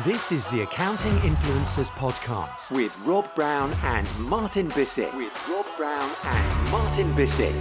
This is the Accounting Influencers Podcast with Rob Brown and Martin Bissett. With Rob Brown and Martin Bissett.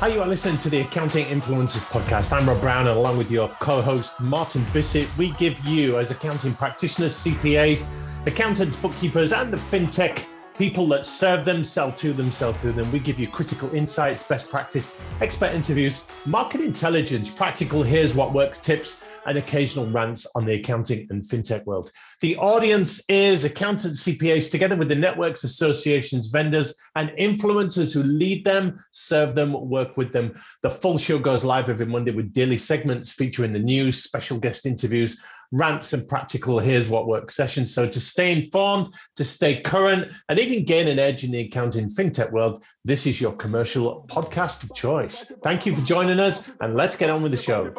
Hi, you are listening to the Accounting Influencers Podcast. I'm Rob Brown, and along with your co host, Martin Bissett, we give you, as accounting practitioners, CPAs, accountants, bookkeepers, and the fintech people that serve them, sell to them, sell to them. We give you critical insights, best practice, expert interviews, market intelligence, practical here's what works tips, and occasional rants on the accounting and fintech world. The audience is accountants, CPAs, together with the networks, associations, vendors, and influencers who lead them, serve them, work with them. The full show goes live every Monday with daily segments featuring the news, special guest interviews, rants and practical here's what works sessions. So to stay informed, to stay current, and even gain an edge in the accounting fintech world, this is your commercial podcast of choice. Thank you for joining us, and let's get on with the show.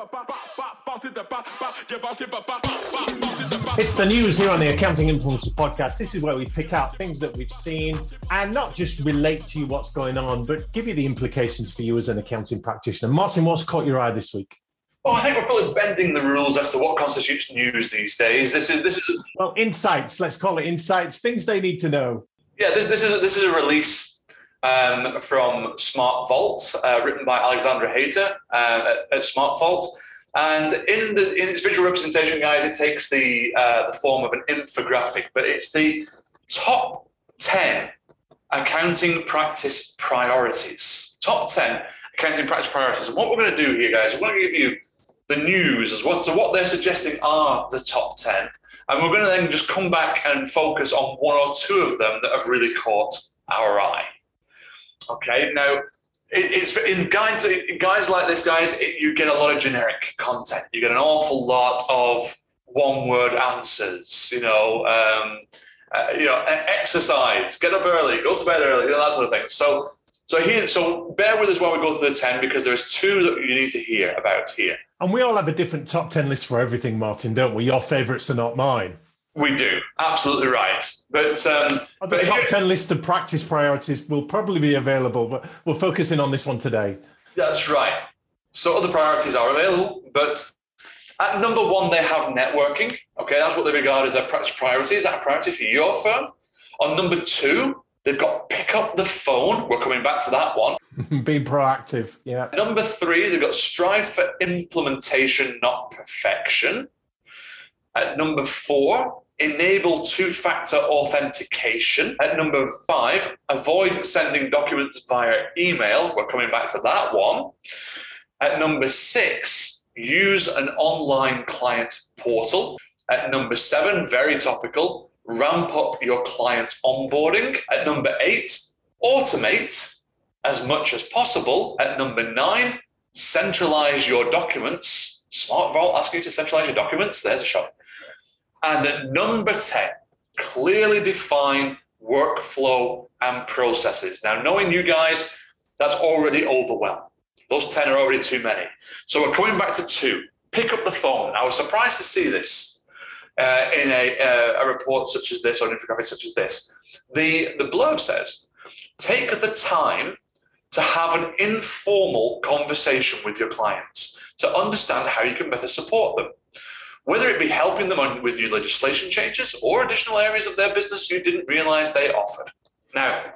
It's the news here on the Accounting Influencer podcast. This is where we pick out things that we've seen and not just relate to you what's going on, but give you the implications for you as an accounting practitioner. Martin, what's caught your eye this week? Well, I think we're probably bending the rules as to what constitutes news these days. This is this is well insights. Let's call it insights. Things they need to know. Yeah, this, this is a, this is a release um, from SmartVault, uh, written by Alexandra Hayter uh, at, at SmartVault. And in the in its visual representation, guys, it takes the uh, the form of an infographic, but it's the top ten accounting practice priorities. Top ten accounting practice priorities. And what we're going to do here, guys, we're going to give you the news as what so what they're suggesting are the top 10 and we're going to then just come back and focus on one or two of them that have really caught our eye. Okay now it's in guys guys like this guys it, you get a lot of generic content. You get an awful lot of one word answers you know um, uh, you know exercise get up early go to bed early you know, that sort of thing. So so here, so bear with us while we go through the ten because there's two that you need to hear about here. And we all have a different top ten list for everything, Martin, don't we? Your favourites are not mine. We do, absolutely right. But um, the but top ten list of practice priorities will probably be available, but we're focusing on this one today. That's right. So other priorities are available, but at number one they have networking. Okay, that's what they regard as a practice priority. Is that a priority for your firm? On number two, They've got pick up the phone. We're coming back to that one. Being proactive. Yeah. Number three, they've got strive for implementation, not perfection. At number four, enable two factor authentication. At number five, avoid sending documents via email. We're coming back to that one. At number six, use an online client portal. At number seven, very topical, ramp up your client onboarding. At number eight, automate as much as possible. At number nine, centralize your documents. SmartVault asking you to centralize your documents. There's a shot. And at number 10, clearly define workflow and processes. Now, knowing you guys, that's already overwhelmed. Those 10 are already too many. So we're coming back to two. Pick up the phone. I was surprised to see this uh, in a, uh, a report such as this or an infographic such as this. The, the blurb says, take the time to have an informal conversation with your clients to understand how you can better support them. Whether it be helping them on, with new legislation changes or additional areas of their business you didn't realize they offered. Now,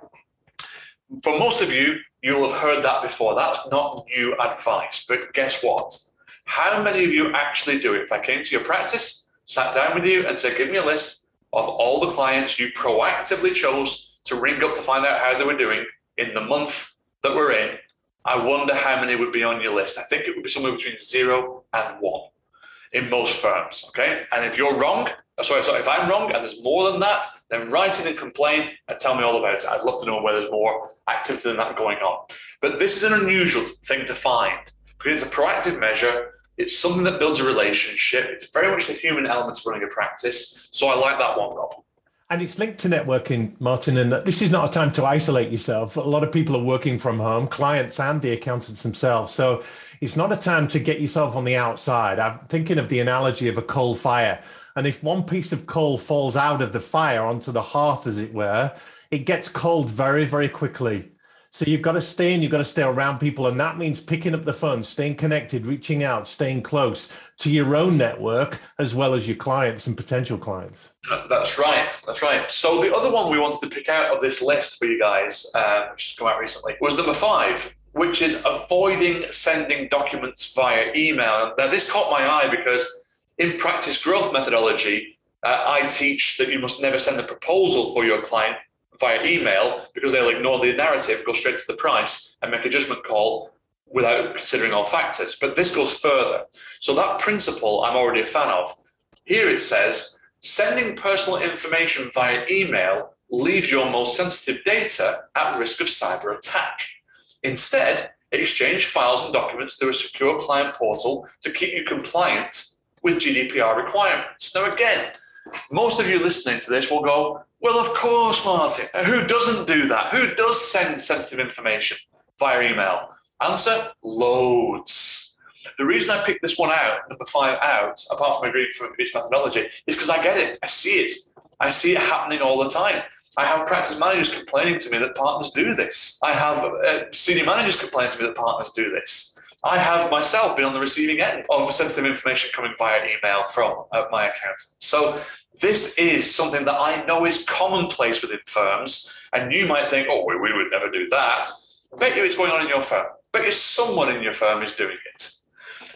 for most of you, you'll have heard that before. That's not new advice. But guess what? How many of you actually do it? If I came to your practice sat down with you and said, give me a list of all the clients you proactively chose to ring up to find out how they were doing in the month that we're in, I wonder how many would be on your list. I think it would be somewhere between zero and one in most firms. Okay. And if you're wrong, uh, sorry, sorry, if I'm wrong and there's more than that, then write in and complain and tell me all about it. I'd love to know where there's more activity than that going on. But this is an unusual thing to find because it's a proactive measure it's something that builds a relationship. It's very much the human element of running a practice. So I like that one, Rob. And it's linked to networking, Martin, and that this is not a time to isolate yourself. A lot of people are working from home, clients and the accountants themselves. So it's not a time to get yourself on the outside. I'm thinking of the analogy of a coal fire. And if one piece of coal falls out of the fire onto the hearth, as it were, it gets cold very, very quickly. So you've got to stay in, you've got to stay around people. And that means picking up the phone, staying connected, reaching out, staying close to your own network as well as your clients and potential clients. That's right. That's right. So the other one we wanted to pick out of this list for you guys, um, which has come out recently, was number five, which is avoiding sending documents via email. Now, this caught my eye because in practice growth methodology, uh, I teach that you must never send a proposal for your client via email because they'll ignore the narrative, go straight to the price, and make a judgment call without considering all factors. But this goes further. So that principle I'm already a fan of. Here it says sending personal information via email leaves your most sensitive data at risk of cyber attack. Instead, exchange files and documents through a secure client portal to keep you compliant with GDPR requirements. Now, again, most of you listening to this will go, well, of course, Martin. Who doesn't do that? Who does send sensitive information via email? Answer loads. The reason I picked this one out, number five out, apart from agreeing from its methodology, is because I get it. I see it. I see it happening all the time. I have practice managers complaining to me that partners do this. I have uh, senior managers complaining to me that partners do this. I have myself been on the receiving end of sensitive information coming via email from uh, my accountant. So this is something that I know is commonplace within firms, and you might think, oh, we, we would never do that. Bet you it's going on in your firm. Bet you someone in your firm is doing it.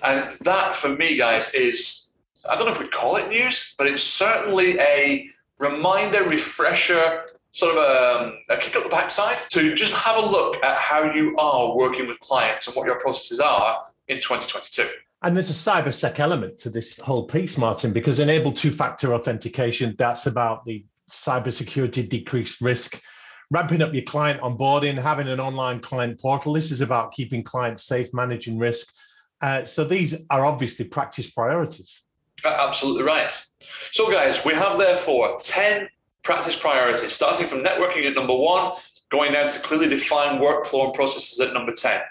And that, for me, guys, is I don't know if we'd call it news, but it's certainly a reminder, refresher, sort of a, um, a, kick up the backside to just have a look at how you are working with clients and what your processes are in 2022. And there's a cybersec element to this whole piece, Martin, because enable two-factor authentication, that's about the cybersecurity decreased risk, ramping up your client onboarding, having an online client portal. This is about keeping clients safe, managing risk. Uh, so these are obviously practice priorities. Absolutely right. So, guys, we have therefore 10 practice priorities, starting from networking at number one, going down to clearly defined workflow and processes at number 10.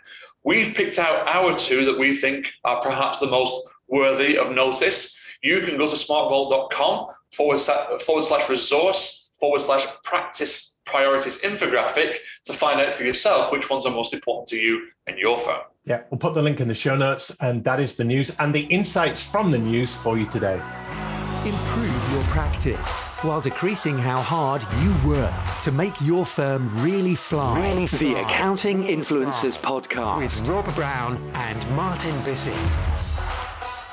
We've picked out our two that we think are perhaps the most worthy of notice. You can go to smartvault.com forward slash, forward slash resource forward slash practice priorities infographic to find out for yourself which ones are most important to you and your firm. Yeah, we'll put the link in the show notes, and that is the news and the insights from the news for you today. Improve your practice while decreasing how hard you work to make your firm really fly. Really fly. The Accounting Influencers Podcast with Rob Brown and Martin Bissett.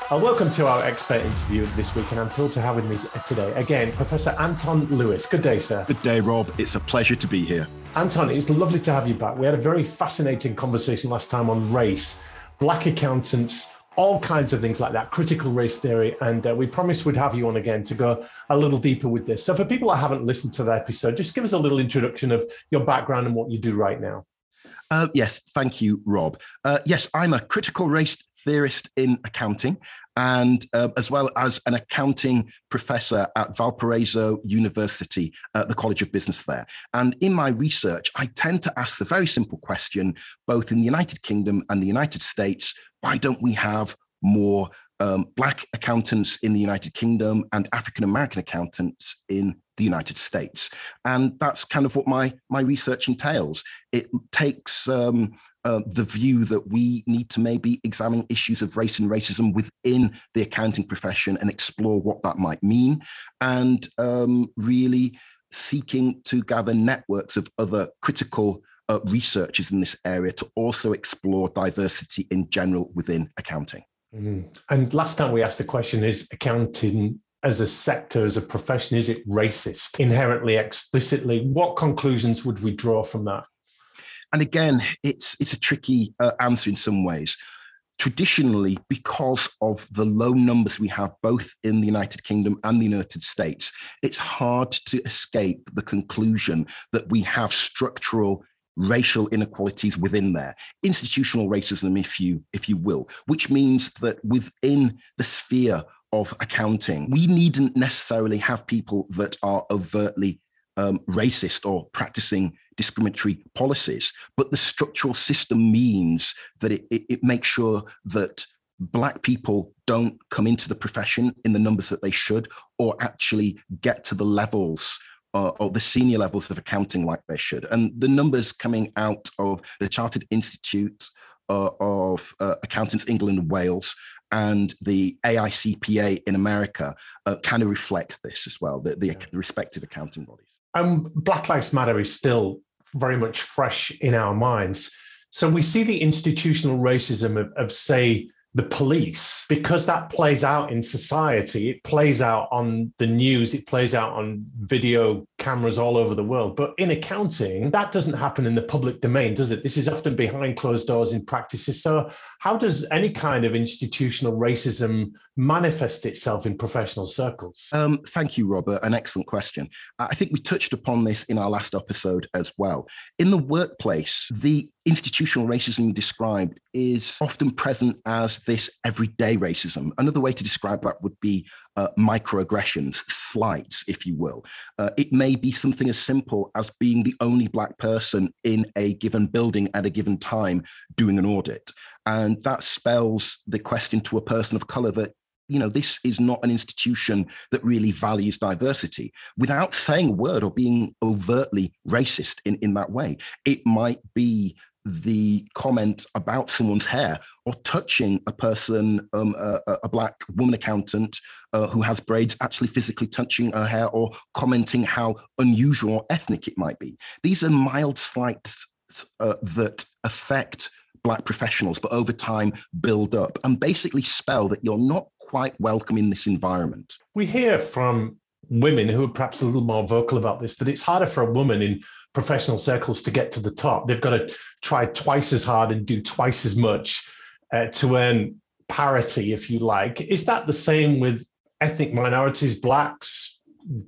Uh, welcome to our expert interview this week, and I'm thrilled to have with me today again Professor Anton Lewis. Good day, sir. Good day, Rob. It's a pleasure to be here. Anton, it's lovely to have you back. We had a very fascinating conversation last time on race, black accountants all kinds of things like that, critical race theory. And uh, we promised we'd have you on again to go a little deeper with this. So, for people that haven't listened to that episode, just give us a little introduction of your background and what you do right now. Uh, yes, thank you, Rob. Uh, yes, I'm a critical race theorist in accounting, and uh, as well as an accounting professor at Valparaiso University at the College of Business there. And in my research, I tend to ask the very simple question, both in the United Kingdom and the United States why don't we have more um, Black accountants in the United Kingdom and African American accountants in the United States? And that's kind of what my, my research entails. It takes um, uh, the view that we need to maybe examine issues of race and racism within the accounting profession and explore what that might mean, and um, really seeking to gather networks of other critical uh, researchers in this area to also explore diversity in general within accounting. Mm-hmm. And last time we asked the question is accounting as a sector, as a profession, is it racist inherently, explicitly? What conclusions would we draw from that? And again, it's it's a tricky uh, answer in some ways. Traditionally, because of the low numbers we have both in the United Kingdom and the United States, it's hard to escape the conclusion that we have structural racial inequalities within there, institutional racism, if you if you will, which means that within the sphere of accounting, we needn't necessarily have people that are overtly um, racist or practicing discriminatory policies, but the structural system means that it, it, it makes sure that black people don't come into the profession in the numbers that they should or actually get to the levels uh, or the senior levels of accounting like they should. And the numbers coming out of the Chartered Institute uh, of uh, Accountants England and Wales and the AICPA in America uh, kind of reflect this as well, the, the, the respective accounting bodies. Um, Black Lives Matter is still very much fresh in our minds. So we see the institutional racism of, of say, the police because that plays out in society it plays out on the news it plays out on video cameras all over the world. But in accounting that doesn't happen in the public domain does it? This is often behind closed doors in practices. So how does any kind of institutional racism manifest itself in professional circles? Um, thank you robert. An excellent question. I think we touched upon this in our last episode as well. In the workplace the institutional racism you described is often present as this everyday racism. Another way to describe that would be uh, microaggressions, slights, if you will. Uh, it may be something as simple as being the only Black person in a given building at a given time doing an audit. And that spells the question to a person of color that you know, this is not an institution that really values diversity without saying a word or being overtly racist in, in that way. It might be the comment about someone's hair or touching a person, um, a, a, black woman accountant uh, who has braids, actually physically touching her hair or commenting how unusual or ethnic it might be. These are mild slights uh, that affect black professionals, but over time build up and basically spell that you're not quite welcome in this environment. We hear from women who are perhaps a little more vocal about this that it's harder for a woman in professional circles to get to the top. They've got to try twice as hard and do twice as much uh, to earn parity, if you like. Is that the same with ethnic minorities, blacks,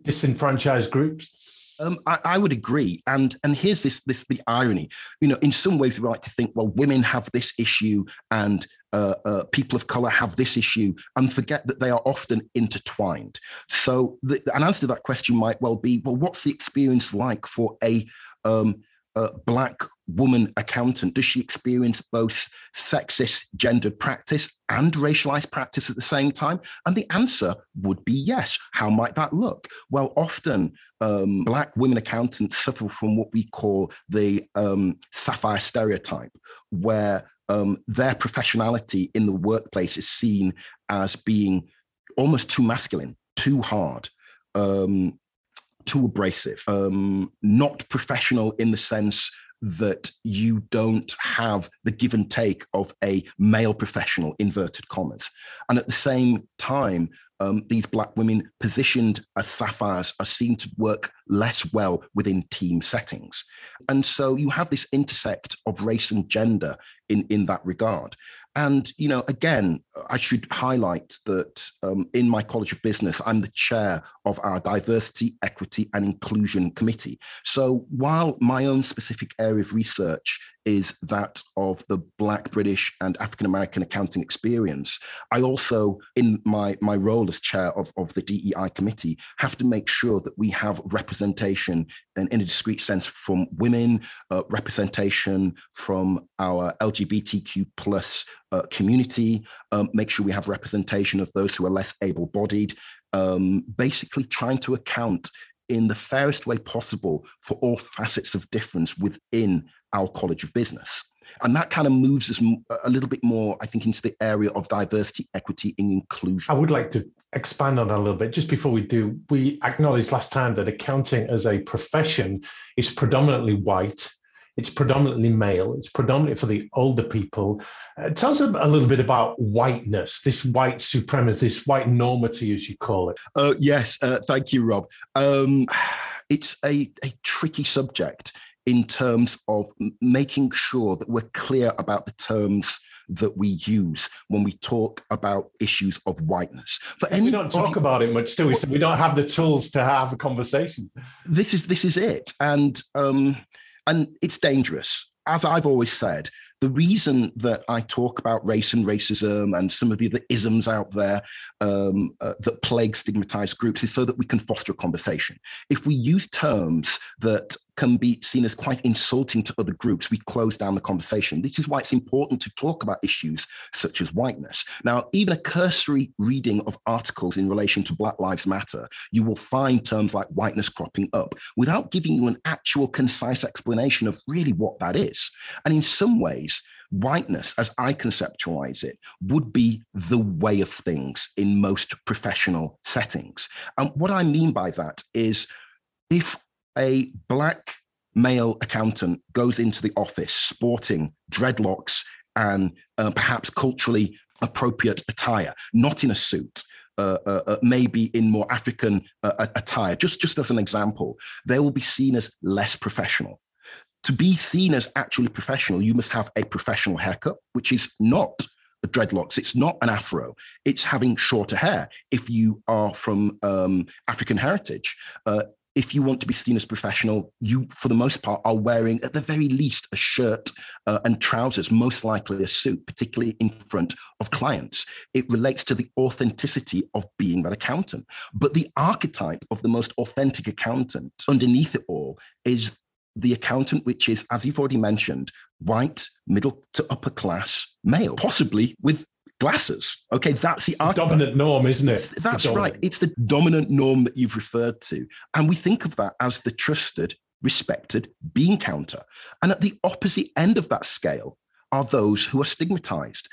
disenfranchised groups? Um, I, I, would agree, and and here's this this the irony. You know, in some ways we like to think, well, women have this issue, and uh, uh, people of color have this issue, and forget that they are often intertwined. So, the, an answer to that question might well be, well, what's the experience like for a um, a black woman accountant? Does she experience both sexist gendered practice and racialized practice at the same time? And the answer would be yes. How might that look? Well, often um, black women accountants suffer from what we call the um, sapphire stereotype, where um, their professionality in the workplace is seen as being almost too masculine, too hard. Um, too abrasive, um, not professional in the sense that you don't have the give and take of a male professional, inverted commas. And at the same time, um, these Black women positioned as sapphires are seen to work less well within team settings. And so you have this intersect of race and gender in, in that regard. And, you know, again, I should highlight that um, in my College of Business, I'm the chair of our Diversity, Equity and Inclusion Committee. So while my own specific area of research is that of the Black, British, and African American accounting experience. I also, in my, my role as chair of, of the DEI committee, have to make sure that we have representation in, in a discrete sense from women, uh, representation from our LGBTQ plus uh, community, um, make sure we have representation of those who are less able bodied, um, basically trying to account in the fairest way possible for all facets of difference within our College of Business. And that kind of moves us a little bit more, I think, into the area of diversity, equity, and inclusion. I would like to expand on that a little bit. Just before we do, we acknowledged last time that accounting as a profession is predominantly white. It's predominantly male. It's predominantly for the older people. Uh, tell us a, a, little bit about whiteness, this white supremacy, this white normity, as you call it. Uh, yes, uh, thank you, Rob. Um, it's a, a tricky subject in terms of making sure that we're clear about the terms that we use when we talk about issues of whiteness. But any, we don't talk about it much, do we? So we don't have the tools to have a conversation. This is this is it, and um, and it's dangerous. As I've always said, the reason that I talk about race and racism and some of the other isms out there um, uh, that plague stigmatized groups is so that we can foster a conversation. If we use terms that can be seen as quite insulting to other groups, we close down the conversation. This is why it's important to talk about issues such as whiteness. Now, even a cursory reading of articles in relation to Black Lives Matter, you will find terms like whiteness cropping up without giving you an actual concise explanation of really what that is. And in some ways, whiteness, as I conceptualize it, would be the way of things in most professional settings. And what I mean by that is if a black male accountant goes into the office sporting dreadlocks and uh, perhaps culturally appropriate attire, not in a suit, uh, uh, uh maybe in more African uh, attire, just, just as an example, they will be seen as less professional. To be seen as actually professional, you must have a professional haircut, which is not dreadlocks. It's not an afro. It's having shorter hair. If you are from um, African heritage, uh, if you want to be seen as professional, you, for the most part, are wearing at the very least a shirt uh, and trousers, most likely a suit, particularly in front of clients. It relates to the authenticity of being that accountant. But the archetype of the most authentic accountant underneath it all is the accountant, which is, as you've already mentioned, white, middle to upper class male, possibly with glasses. Okay, that's the, the dominant norm, isn't it? That's right. It's the dominant norm that you've referred to. And we think of that as the trusted, respected bean counter. And at the opposite end of that scale are those who are stigmatized.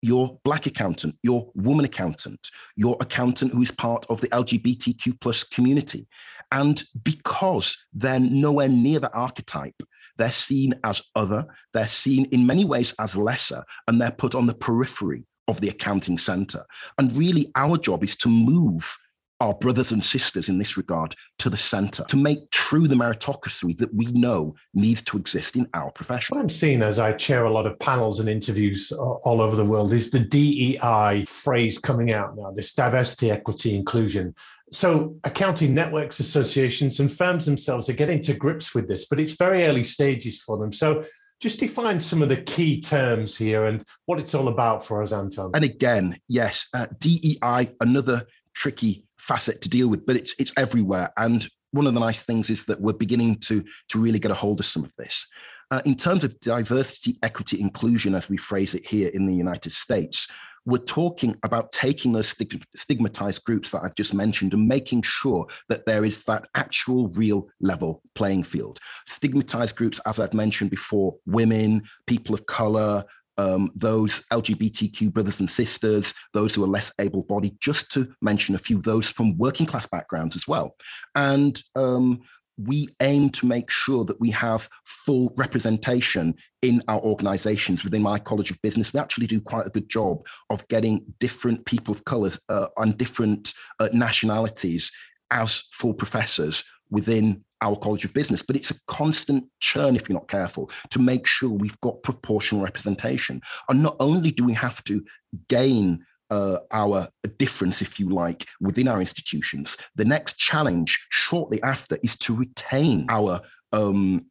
Your black accountant, your woman accountant, your accountant who is part of the LGBTQ plus community. And because they're nowhere near the archetype, they're seen as other, they're seen in many ways as lesser, and they're put on the periphery of the accounting center. And really, our job is to move our brothers and sisters in this regard to the center to make true the meritocracy that we know needs to exist in our profession. What I'm seeing as I chair a lot of panels and interviews all over the world is the DEI phrase coming out now this diversity, equity, inclusion. So, accounting networks, associations, and firms themselves are getting to grips with this, but it's very early stages for them. So, just define some of the key terms here and what it's all about for us, Anton. And again, yes, uh, DEI, another tricky facet to deal with, but it's it's everywhere. And one of the nice things is that we're beginning to to really get a hold of some of this. Uh, in terms of diversity, equity, inclusion, as we phrase it here in the United States, we're talking about taking those stigmatized groups that I've just mentioned and making sure that there is that actual real level playing field. Stigmatized groups, as I've mentioned before, women, people of color, um, those LGBTQ brothers and sisters, those who are less able bodied, just to mention a few, those from working class backgrounds as well. And um, we aim to make sure that we have full representation in our organizations within my college of business. We actually do quite a good job of getting different people of colors uh, and different uh, nationalities as full professors within our college of business. But it's a constant churn if you're not careful to make sure we've got proportional representation. And not only do we have to gain uh, our difference, if you like, within our institutions. The next challenge shortly after is to retain our um,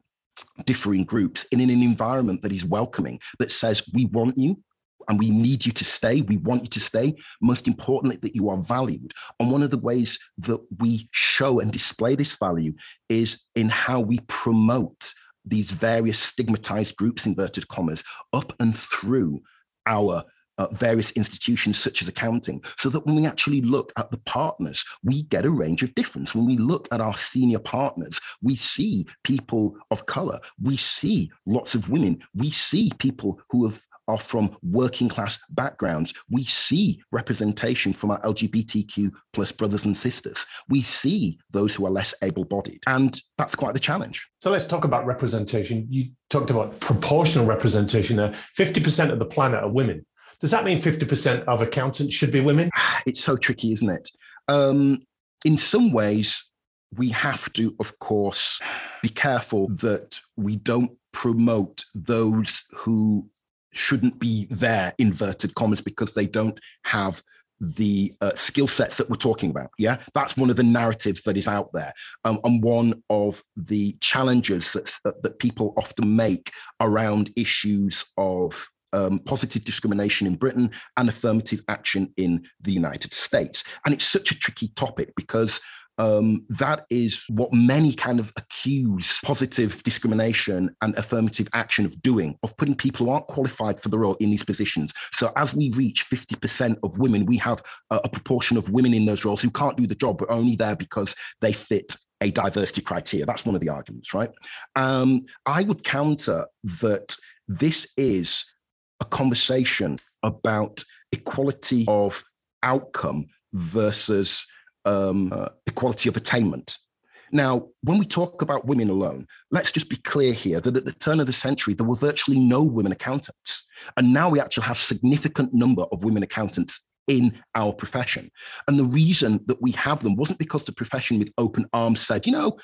differing groups in an environment that is welcoming, that says, we want you, and we need you to stay. We want you to stay. Most importantly, that you are valued. And one of the ways that we show and display this value is in how we promote these various stigmatized groups, inverted commas, up and through our uh, various institutions such as accounting, so that when we actually look at the partners, we get a range of difference. When we look at our senior partners, we see people of color, we see lots of women, we see people who have are from working class backgrounds. We see representation from our LGBTQ plus brothers and sisters. We see those who are less able bodied. And that's quite the challenge. So let's talk about representation. You talked about proportional representation there. 50% of the planet are women. Does that mean 50% of accountants should be women? It's so tricky, isn't it? Um, in some ways, we have to, of course, be careful that we don't promote those who shouldn't be there, inverted commas, because they don't have the uh, skill sets that we're talking about. Yeah, that's one of the narratives that is out there, um, and one of the challenges that, that people often make around issues of um, positive discrimination in Britain and affirmative action in the United States. And it's such a tricky topic because um, that is what many kind of accuse positive discrimination and affirmative action of doing, of putting people who aren't qualified for the role in these positions. So as we reach 50% of women, we have a, a proportion of women in those roles who can't do the job, but only there because they fit a diversity criteria. That's one of the arguments, right? Um, I would counter that this is a conversation about equality of outcome versus um, uh, equality of attainment. Now, when we talk about women alone, let's just be clear here that at the turn of the century, there were virtually no women accountants. And now we actually have significant number of women accountants in our profession. And the reason that we have them wasn't because the profession with open arms said, you know,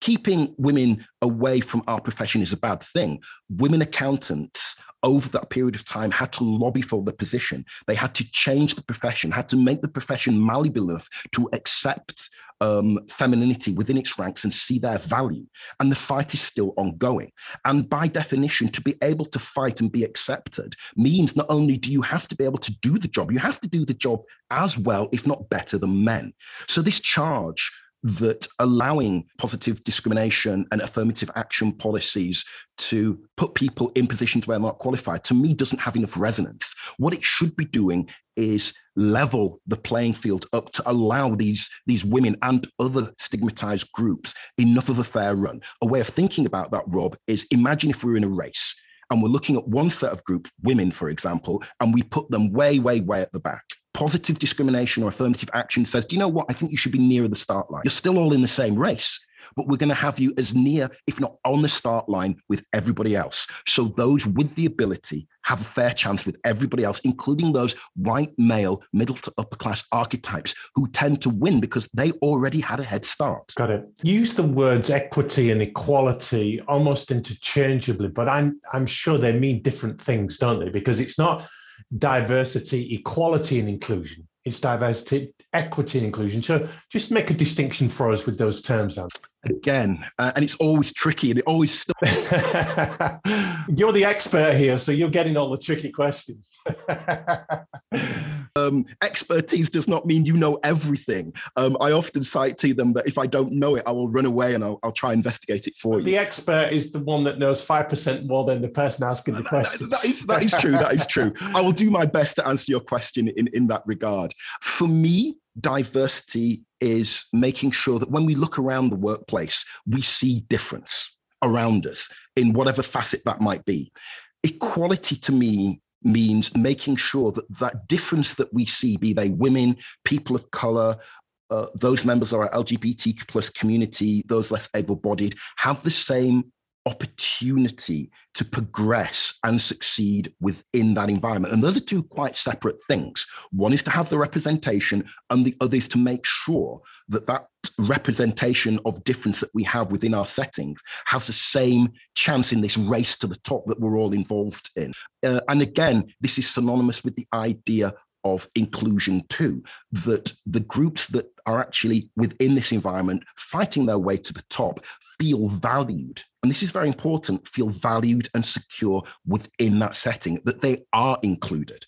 keeping women away from our profession is a bad thing. Women accountants over that period of time had to lobby for the position. They had to change the profession, had to make the profession malleable enough to accept um, femininity within its ranks and see their value. And the fight is still ongoing. And by definition, to be able to fight and be accepted means not only do you have to be able to do the job, you have to do the job as well, if not better than men. So this charge that allowing positive discrimination and affirmative action policies to put people in positions where they're not qualified, to me, doesn't have enough resonance. What it should be doing is level the playing field up to allow these, these women and other stigmatized groups enough of a fair run. A way of thinking about that, Rob, is imagine if we we're in a race and we're looking at one set of groups, women, for example, and we put them way, way, way at the back positive discrimination or affirmative action says, do you know what? I think you should be nearer the start line. You're still all in the same race, but we're going to have you as near, if not on the start line with everybody else. So those with the ability have a fair chance with everybody else, including those white male, middle to upper class archetypes who tend to win because they already had a head start. Got it. Use the words equity and equality almost interchangeably, but I'm I'm sure they mean different things, don't they? Because it's not diversity, equality, and inclusion. It's diversity, equity, and inclusion. So just make a distinction for us with those terms, Dan. Again, uh, and it's always tricky and it always stops. you're the expert here, so you're getting all the tricky questions. um, expertise does not mean you know everything. Um, I often cite to them that if I don't know it, I will run away and I'll, I'll try investigate it for you. The expert is the one that knows 5% more than the person asking the questions. that, that, is, that is true. That is true. I will do my best to answer your question in, in that regard. For me, diversity is making sure that when we look around the workplace, we see difference around us in whatever facet that might be. Equality to me means making sure that that difference that we see, be they women, people of color, uh, those members of our LGBTQ plus community, those less able-bodied, have the same opportunity to progress and succeed within that environment. And those are two quite separate things. One is to have the representation, and the other is to make sure that that representation of difference that we have within our settings has the same chance in this race to the top that we're all involved in. Uh, and again, this is synonymous with the idea of inclusion too, that the groups that are actually within this environment fighting their way to the top feel valued. And this is very important feel valued and secure within that setting, that they are included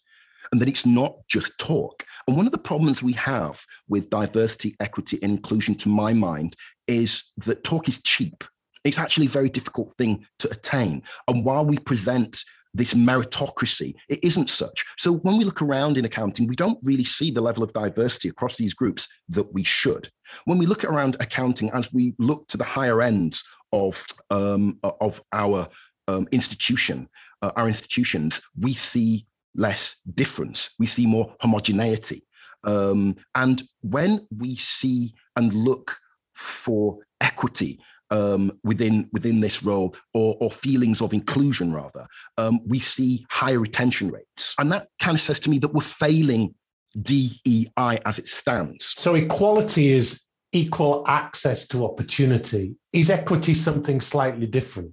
and that it's not just talk. And one of the problems we have with diversity, equity, and inclusion, to my mind, is that talk is cheap. It's actually a very difficult thing to attain. And while we present this meritocracy. It isn't such. So when we look around in accounting, we don't really see the level of diversity across these groups that we should. When we look around accounting, as we look to the higher ends of um, of our um, institution, uh, our institutions, we see less difference. We see more homogeneity. Um, and when we see and look for equity um, within within this role or, or feelings of inclusion rather um, we see higher retention rates. And that kind of says to me that we're failing dei as it stands. So equality is equal access to opportunity. Is equity something slightly different?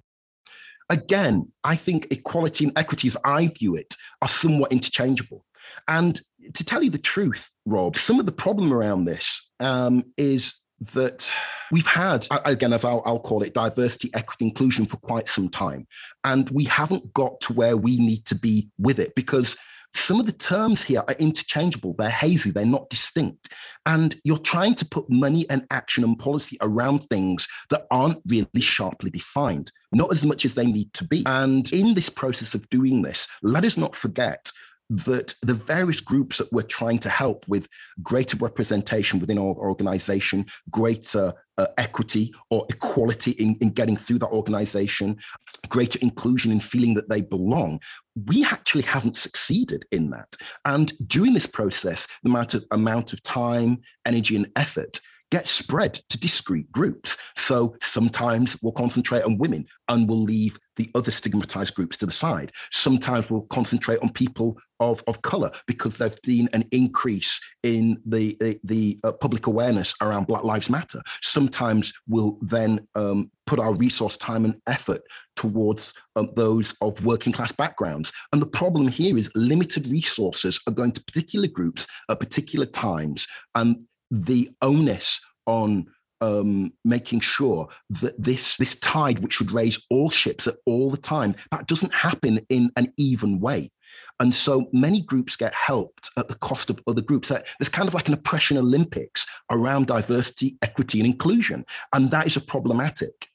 Again i think equality and equity as i view it are somewhat interchangeable. And to tell you the truth rob some of the problem around this um, is that we've had, again, as I'll, I'll, call it, diversity, equity, inclusion for quite some time. And we haven't got to where we need to be with it because some of the terms here are interchangeable, they're hazy, they're not distinct. And you're trying to put money and action and policy around things that aren't really sharply defined, not as much as they need to be. And in this process of doing this, let us not forget that the various groups that we're trying to help with greater representation within our organization, greater uh, equity or equality in, in getting through that organization, greater inclusion in feeling that they belong, we actually haven't succeeded in that. And during this process, the amount of, amount of time, energy, and effort get spread to discrete groups. So sometimes we'll concentrate on women and we'll leave the other stigmatized groups to the side. Sometimes we'll concentrate on people of, of color because there's been an increase in the, the, the uh, public awareness around Black Lives Matter. Sometimes we'll then um, put our resource, time, and effort towards um, those of working class backgrounds. And the problem here is limited resources are going to particular groups at particular times. And the onus on um, making sure that this this tide, which should raise all ships at all the time, that doesn't happen in an even way. And so many groups get helped at the cost of other groups. There's kind of like an oppression Olympics around diversity, equity, and inclusion. And that is a problematic.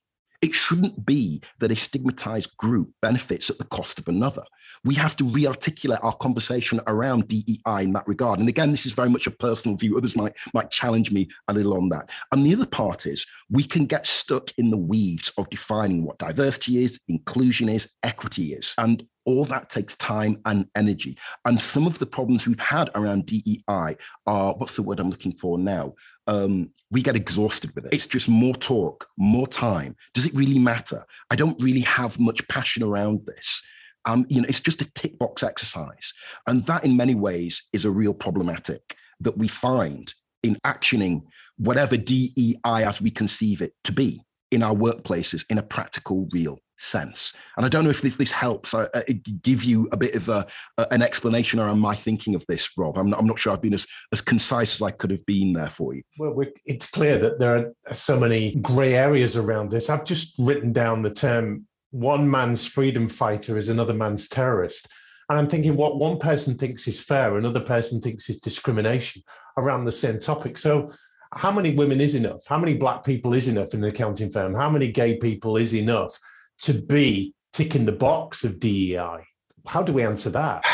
It shouldn't be that a stigmatized group benefits at the cost of another. We have to re-articulate our conversation around DEI in that regard. And again, this is very much a personal view. Others might, might challenge me a little on that. And the other part is we can get stuck in the weeds of defining what diversity is, inclusion is, equity is. And all that takes time and energy. And some of the problems we've had around DEI are what's the word I'm looking for now? Um, we get exhausted with it. It's just more talk, more time. Does it really matter? I don't really have much passion around this. Um, you know, it's just a tick box exercise, and that, in many ways, is a real problematic that we find in actioning whatever DEI as we conceive it to be in our workplaces in a practical, real sense. And I don't know if this, this helps uh, uh, I give you a bit of a, an explanation around my thinking of this, Rob. I'm not, I'm not sure I've been as, as concise as I could have been there for you. Well, it's clear that there are so many grey areas around this. I've just written down the term one man's freedom fighter is another man's terrorist. And I'm thinking what one person thinks is fair, another person thinks is discrimination around the same topic. So how many women is enough? How many black people is enough in an accounting firm? How many gay people is enough? To be ticking the box of DEI? How do we answer that?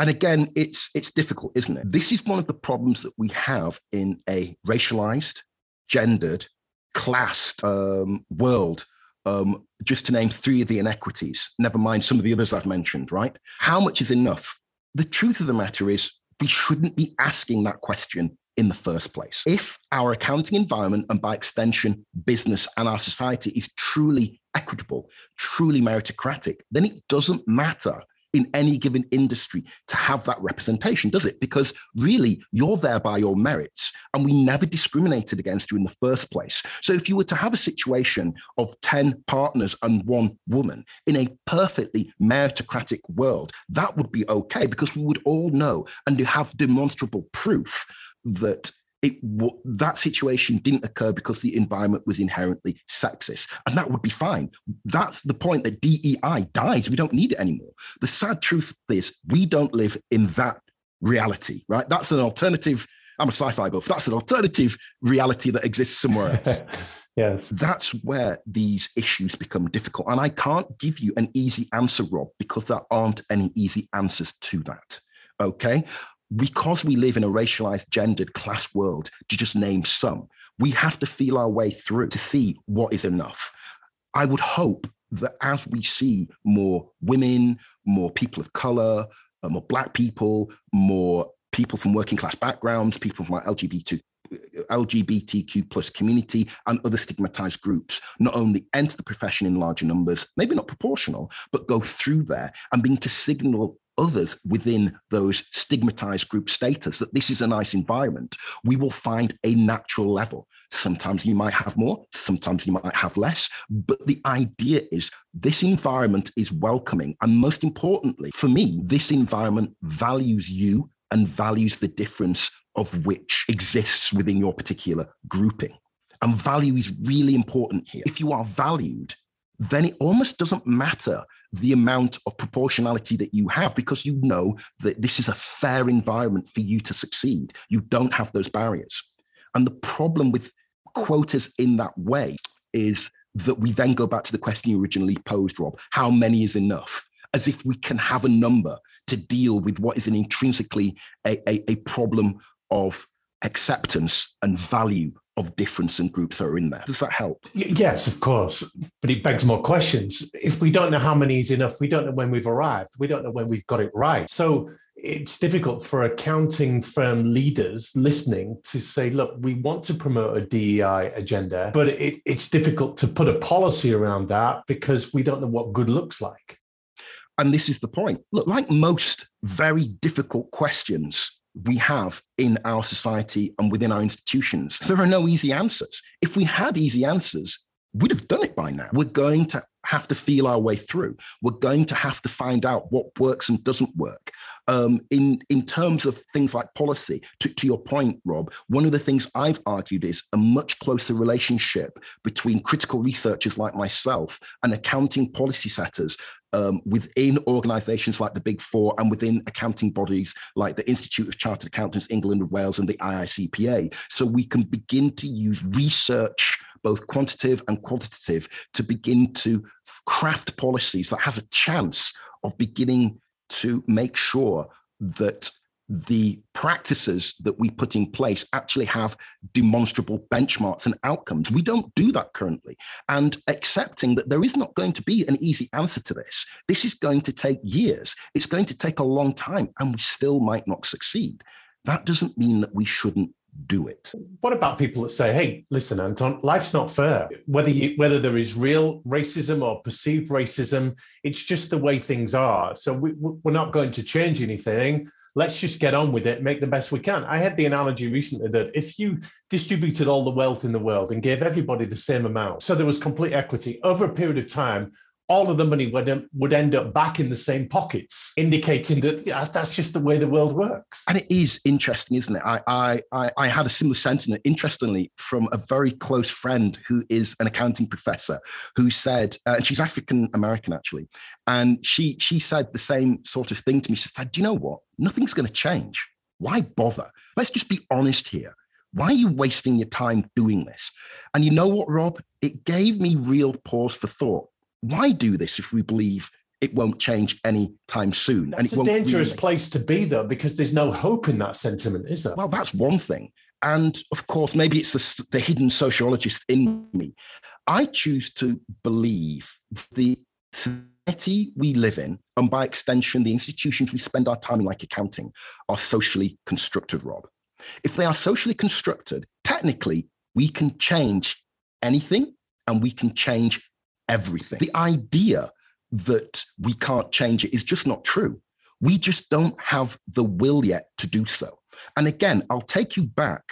And again, it's it's difficult, isn't it? This is one of the problems that we have in a racialized, gendered, classed um, world. Um, just to name three of the inequities, never mind some of the others I've mentioned, right? How much is enough? The truth of the matter is, we shouldn't be asking that question in the first place. If our accounting environment and by extension, business and our society is truly equitable, truly meritocratic, then it doesn't matter in any given industry to have that representation, does it? Because really, you're there by your merits, and we never discriminated against you in the first place. So if you were to have a situation of 10 partners and one woman in a perfectly meritocratic world, that would be okay because we would all know and have demonstrable proof that it that situation didn't occur because the environment was inherently sexist and that would be fine. That's the point that dei dies. We don't need it anymore. The sad truth is we don't live in that reality right? That's an alternative i'm a sci-fi buff. That's an alternative reality that exists somewhere else. Yes. That's where these issues become difficult and i can't give you an easy answer rob because there aren't any easy answers to that okay because we live in a racialized, gendered class world, to just name some, we have to feel our way through to see what is enough. I would hope that as we see more women, more people of color, uh, more black people, more people from working class backgrounds, people from our LGBT LGBTQ plus community and other stigmatized groups not only enter the profession in larger numbers, maybe not proportional, but go through there and begin to signal others within those stigmatized group status that this is a nice environment, we will find a natural level. Sometimes you might have more, sometimes you might have less. But the idea is this environment is welcoming. And most importantly, for me, this environment values you and values the difference of which exists within your particular grouping. And value is really important here. If you are valued, then it almost doesn't matter the amount of proportionality that you have because you know that this is a fair environment for you to succeed. You don't have those barriers. And the problem with quotas in that way is that we then go back to the question you originally posed, Rob how many is enough? As if we can have a number to deal with what is an intrinsically a, a, a problem of acceptance and value of difference and groups that are in there. Does that help? Yes, of course. But it begs more questions. If we don't know how many is enough, we don't know when we've arrived. We don't know when we've got it right. So it's difficult for accounting firm leaders listening to say, look, we want to promote a DEI agenda, but it, it's difficult to put a policy around that because we don't know what good looks like. And this is the point. Look, like most very difficult questions we have in our society and within our institutions. There are no easy answers. If we had easy answers, we'd have done it by now. We're going to have to feel our way through. We're going to have to find out what works and doesn't work. Um, in, in terms of things like policy, to, to your point, Rob, one of the things I've argued is a much closer relationship between critical researchers like myself and accounting policy setters um, within organizations like the Big Four and within accounting bodies like the Institute of Chartered Accountants, England and Wales, and the AICPA. So we can begin to use research, both quantitative and qualitative, to begin to craft policies that has a chance of beginning to make sure that the practices that we put in place actually have demonstrable benchmarks and outcomes. We don't do that currently. And accepting that there is not going to be an easy answer to this, this is going to take years, it's going to take a long time, and we still might not succeed. That doesn't mean that we shouldn't do it. What about people that say, "Hey, listen, Anton, life's not fair. Whether you whether there is real racism or perceived racism, it's just the way things are. So we, we're not going to change anything let's just get on with it, make the best we can. I had the analogy recently that if you distributed all the wealth in the world and gave everybody the same amount, so there was complete equity over a period of time, all of the money would, would end up back in the same pockets, indicating that yeah, that's just the way the world works. And it is interesting, isn't it? I, I, I had a similar sentiment, interestingly, from a very close friend who is an accounting professor, who said, uh, and she's African American actually, and she she said the same sort of thing to me. She said, "Do you know what? Nothing's going to change. Why bother? Let's just be honest here." Why are you wasting your time doing this? And you know what, Rob? It gave me real pause for thought why do this if we believe it won't change any time soon? That's and a dangerous really... place to be, though, because there's no hope in that sentiment, is there? Well, that's one thing. And of course, maybe it's the, the hidden sociologist in me. I choose to believe the society we live in, and by extension, the institutions we spend our time in, like accounting, are socially constructed, Rob. If they are socially constructed, technically, we can change anything and we can change everything. The idea that we can't change it is just not true. We just don't have the will yet to do so. And again, I'll take you back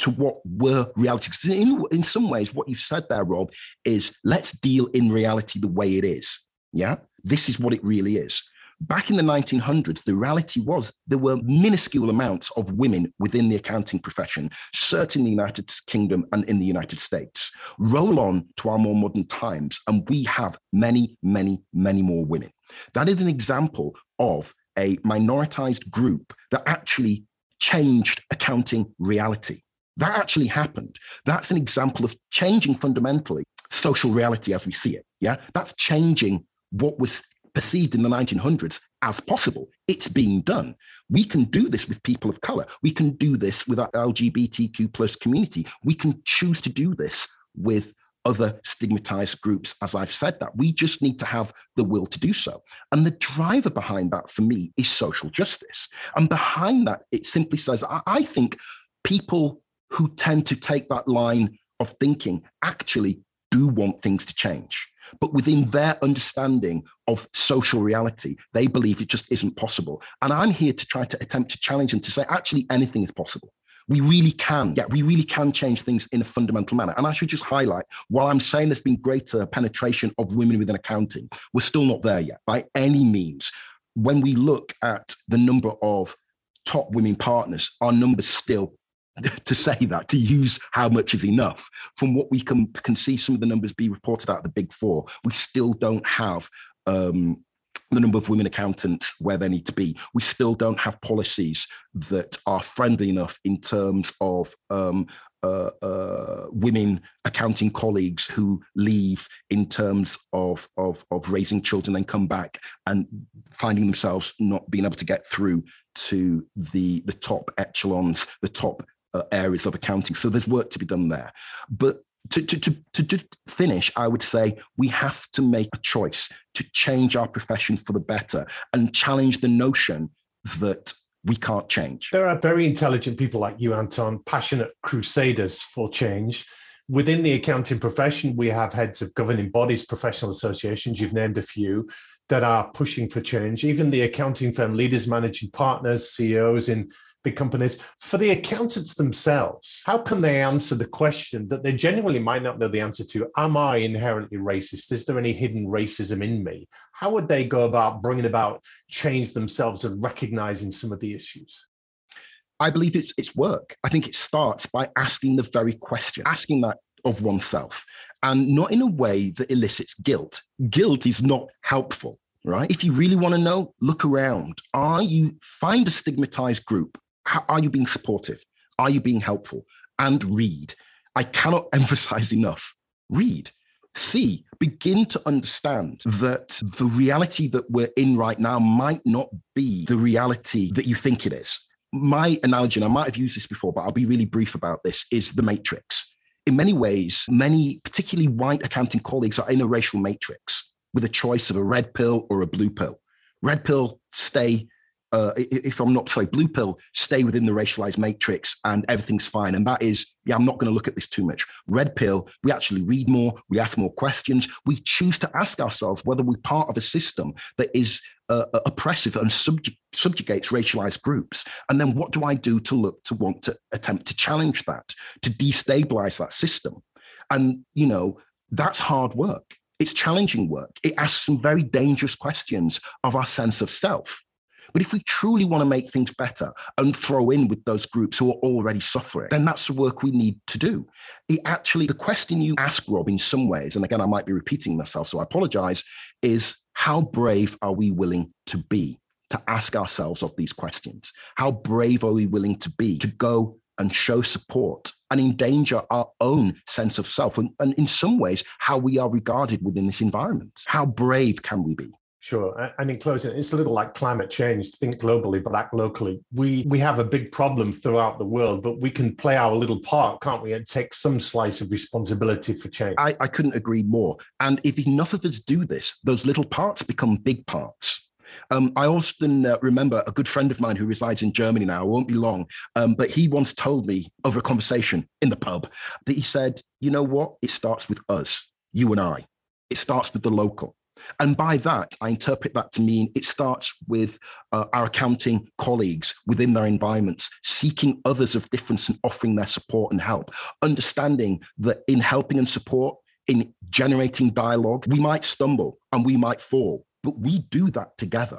to what were reality. Because in, in some ways, what you've said there, Rob, is let's deal in reality the way it is. Yeah, this is what it really is. Back in the 1900s, the reality was there were minuscule amounts of women within the accounting profession, certainly in the United Kingdom and in the United States. Roll on to our more modern times, and we have many, many, many more women. That is an example of a minoritized group that actually changed accounting reality. That actually happened. That's an example of changing fundamentally social reality as we see it. Yeah, that's changing what was perceived in the 1900s as possible. It's being done. We can do this with people of color. We can do this with our LGBTQ plus community. We can choose to do this with other stigmatized groups, as I've said that. We just need to have the will to do so. And the driver behind that for me is social justice. And behind that, it simply says, I think people who tend to take that line of thinking actually do want things to change. But within their understanding of social reality, they believe it just isn't possible. And I'm here to try to attempt to challenge them to say, actually, anything is possible. We really can, yeah, we really can change things in a fundamental manner. And I should just highlight while I'm saying there's been greater penetration of women within accounting, we're still not there yet by any means. When we look at the number of top women partners, our numbers still to say that, to use how much is enough. From what we can, can see, some of the numbers be reported out of the big four, we still don't have um, the number of women accountants where they need to be. We still don't have policies that are friendly enough in terms of um, uh, uh, women accounting colleagues who leave in terms of, of, of raising children, then come back and finding themselves not being able to get through to the, the top echelons, the top uh, areas of accounting. So there's work to be done there. But to, to, to, to finish, I would say we have to make a choice to change our profession for the better and challenge the notion that we can't change. There are very intelligent people like you, Anton, passionate crusaders for change. Within the accounting profession, we have heads of governing bodies, professional associations, you've named a few, that are pushing for change. Even the accounting firm leaders, managing partners, CEOs in big companies, for the accountants themselves, how can they answer the question that they genuinely might not know the answer to? Am I inherently racist? Is there any hidden racism in me? How would they go about bringing about change themselves and recognizing some of the issues? I believe it's it's work. I think it starts by asking the very question, asking that of oneself, and not in a way that elicits guilt. Guilt is not helpful, right? If you really want to know, look around. Are you find a stigmatized group how, are you being supportive? Are you being helpful? And read. I cannot emphasize enough. Read. See, begin to understand that the reality that we're in right now might not be the reality that you think it is. My analogy, and I might have used this before, but I'll be really brief about this, is the matrix. In many ways, many, particularly white accounting colleagues, are in a racial matrix with a choice of a red pill or a blue pill. Red pill, stay uh, if I'm not sorry, blue pill, stay within the racialized matrix and everything's fine. And that is, yeah, I'm not going to look at this too much. Red pill, we actually read more, we ask more questions, we choose to ask ourselves whether we're part of a system that is uh, uh oppressive and subjug- subjugates racialized groups. And then what do I do to look to want to attempt to challenge that, to destabilize that system? And, you know, that's hard work. It's challenging work. It asks some very dangerous questions of our sense of self but if we truly want to make things better and throw in with those groups who are already suffering, then that's the work we need to do. It actually, the question you ask, Rob, in some ways, and again, I might be repeating myself, so I apologize, is how brave are we willing to be to ask ourselves of these questions? How brave are we willing to be to go and show support and endanger our own sense of self and, and in some ways how we are regarded within this environment how brave can we be Sure. And in closing, it's a little like climate change. Think globally, but act locally. We we have a big problem throughout the world, but we can play our little part, can't we? And take some slice of responsibility for change. I, I couldn't agree more. And if enough of us do this, those little parts become big parts. Um, I often uh, remember a good friend of mine who resides in Germany now, won't be long, um, but he once told me over a conversation in the pub that he said, you know what? It starts with us, you and I. It starts with the local. And by that, I interpret that to mean it starts with uh, our accounting colleagues within their environments, seeking others of difference and offering their support and help, understanding that in helping and support, in generating dialogue, we might stumble and we might fall, but we do that together.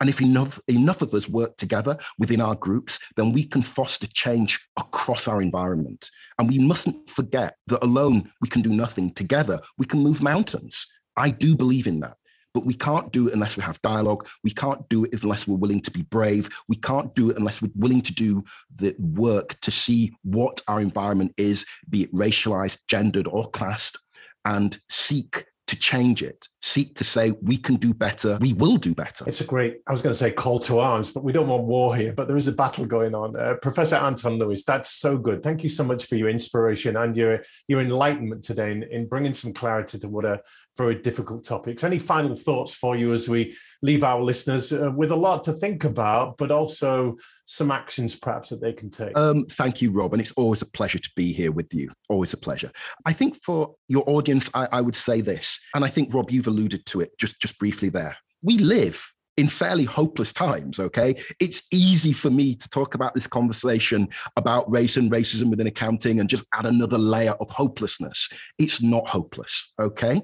And if enough, enough of us work together within our groups, then we can foster change across our environment. And we mustn't forget that alone we can do nothing. Together, we can move mountains. I do believe in that. But we can't do it unless we have dialogue. We can't do it unless we're willing to be brave. We can't do it unless we're willing to do the work to see what our environment is, be it racialized, gendered, or classed, and seek to change it, seek to say we can do better, we will do better. It's a great, I was going to say call to arms, but we don't want war here, but there is a battle going on. Uh, Professor Anton Lewis, that's so good. Thank you so much for your inspiration and your, your enlightenment today in, in bringing some clarity to what are very difficult topics. Any final thoughts for you as we leave our listeners uh, with a lot to think about, but also some actions perhaps that they can take? Um, thank you, Rob. And it's always a pleasure to be here with you. Always a pleasure. I think for your audience, I, I would say this, and I think, Rob, you've alluded to it just, just briefly there. We live in fairly hopeless times, okay? It's easy for me to talk about this conversation about race and racism within accounting and just add another layer of hopelessness. It's not hopeless, okay?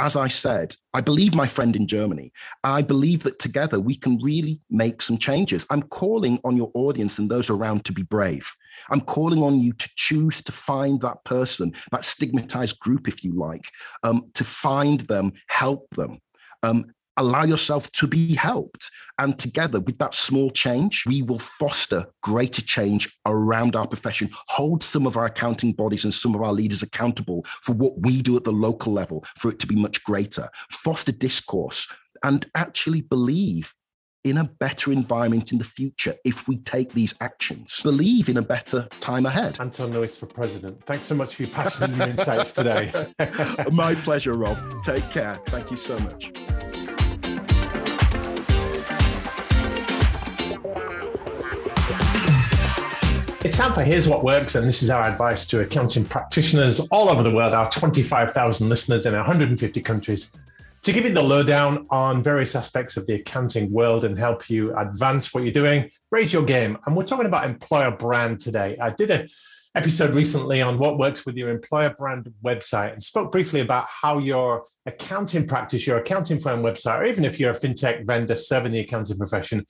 As I said, I believe my friend in Germany. I believe that together we can really make some changes. I'm calling on your audience and those around to be brave. I'm calling on you to choose to find that person, that stigmatized group, if you like, um, to find them, help them. Um, allow yourself to be helped. And together with that small change, we will foster greater change around our profession, hold some of our accounting bodies and some of our leaders accountable for what we do at the local level for it to be much greater, foster discourse, and actually believe in a better environment in the future if we take these actions. Believe in a better time ahead. Anton Lewis for president. Thanks so much for your passion and your insights today. My pleasure, Rob. Take care. Thank you so much. For Here's What Works, and this is our advice to accounting practitioners all over the world, our 25,000 listeners in 150 countries to give you the lowdown on various aspects of the accounting world and help you advance what you're doing, raise your game. And we're talking about employer brand today. I did an episode recently on what works with your employer brand website and spoke briefly about how your accounting practice, your accounting firm website, or even if you're a fintech vendor serving the accounting profession,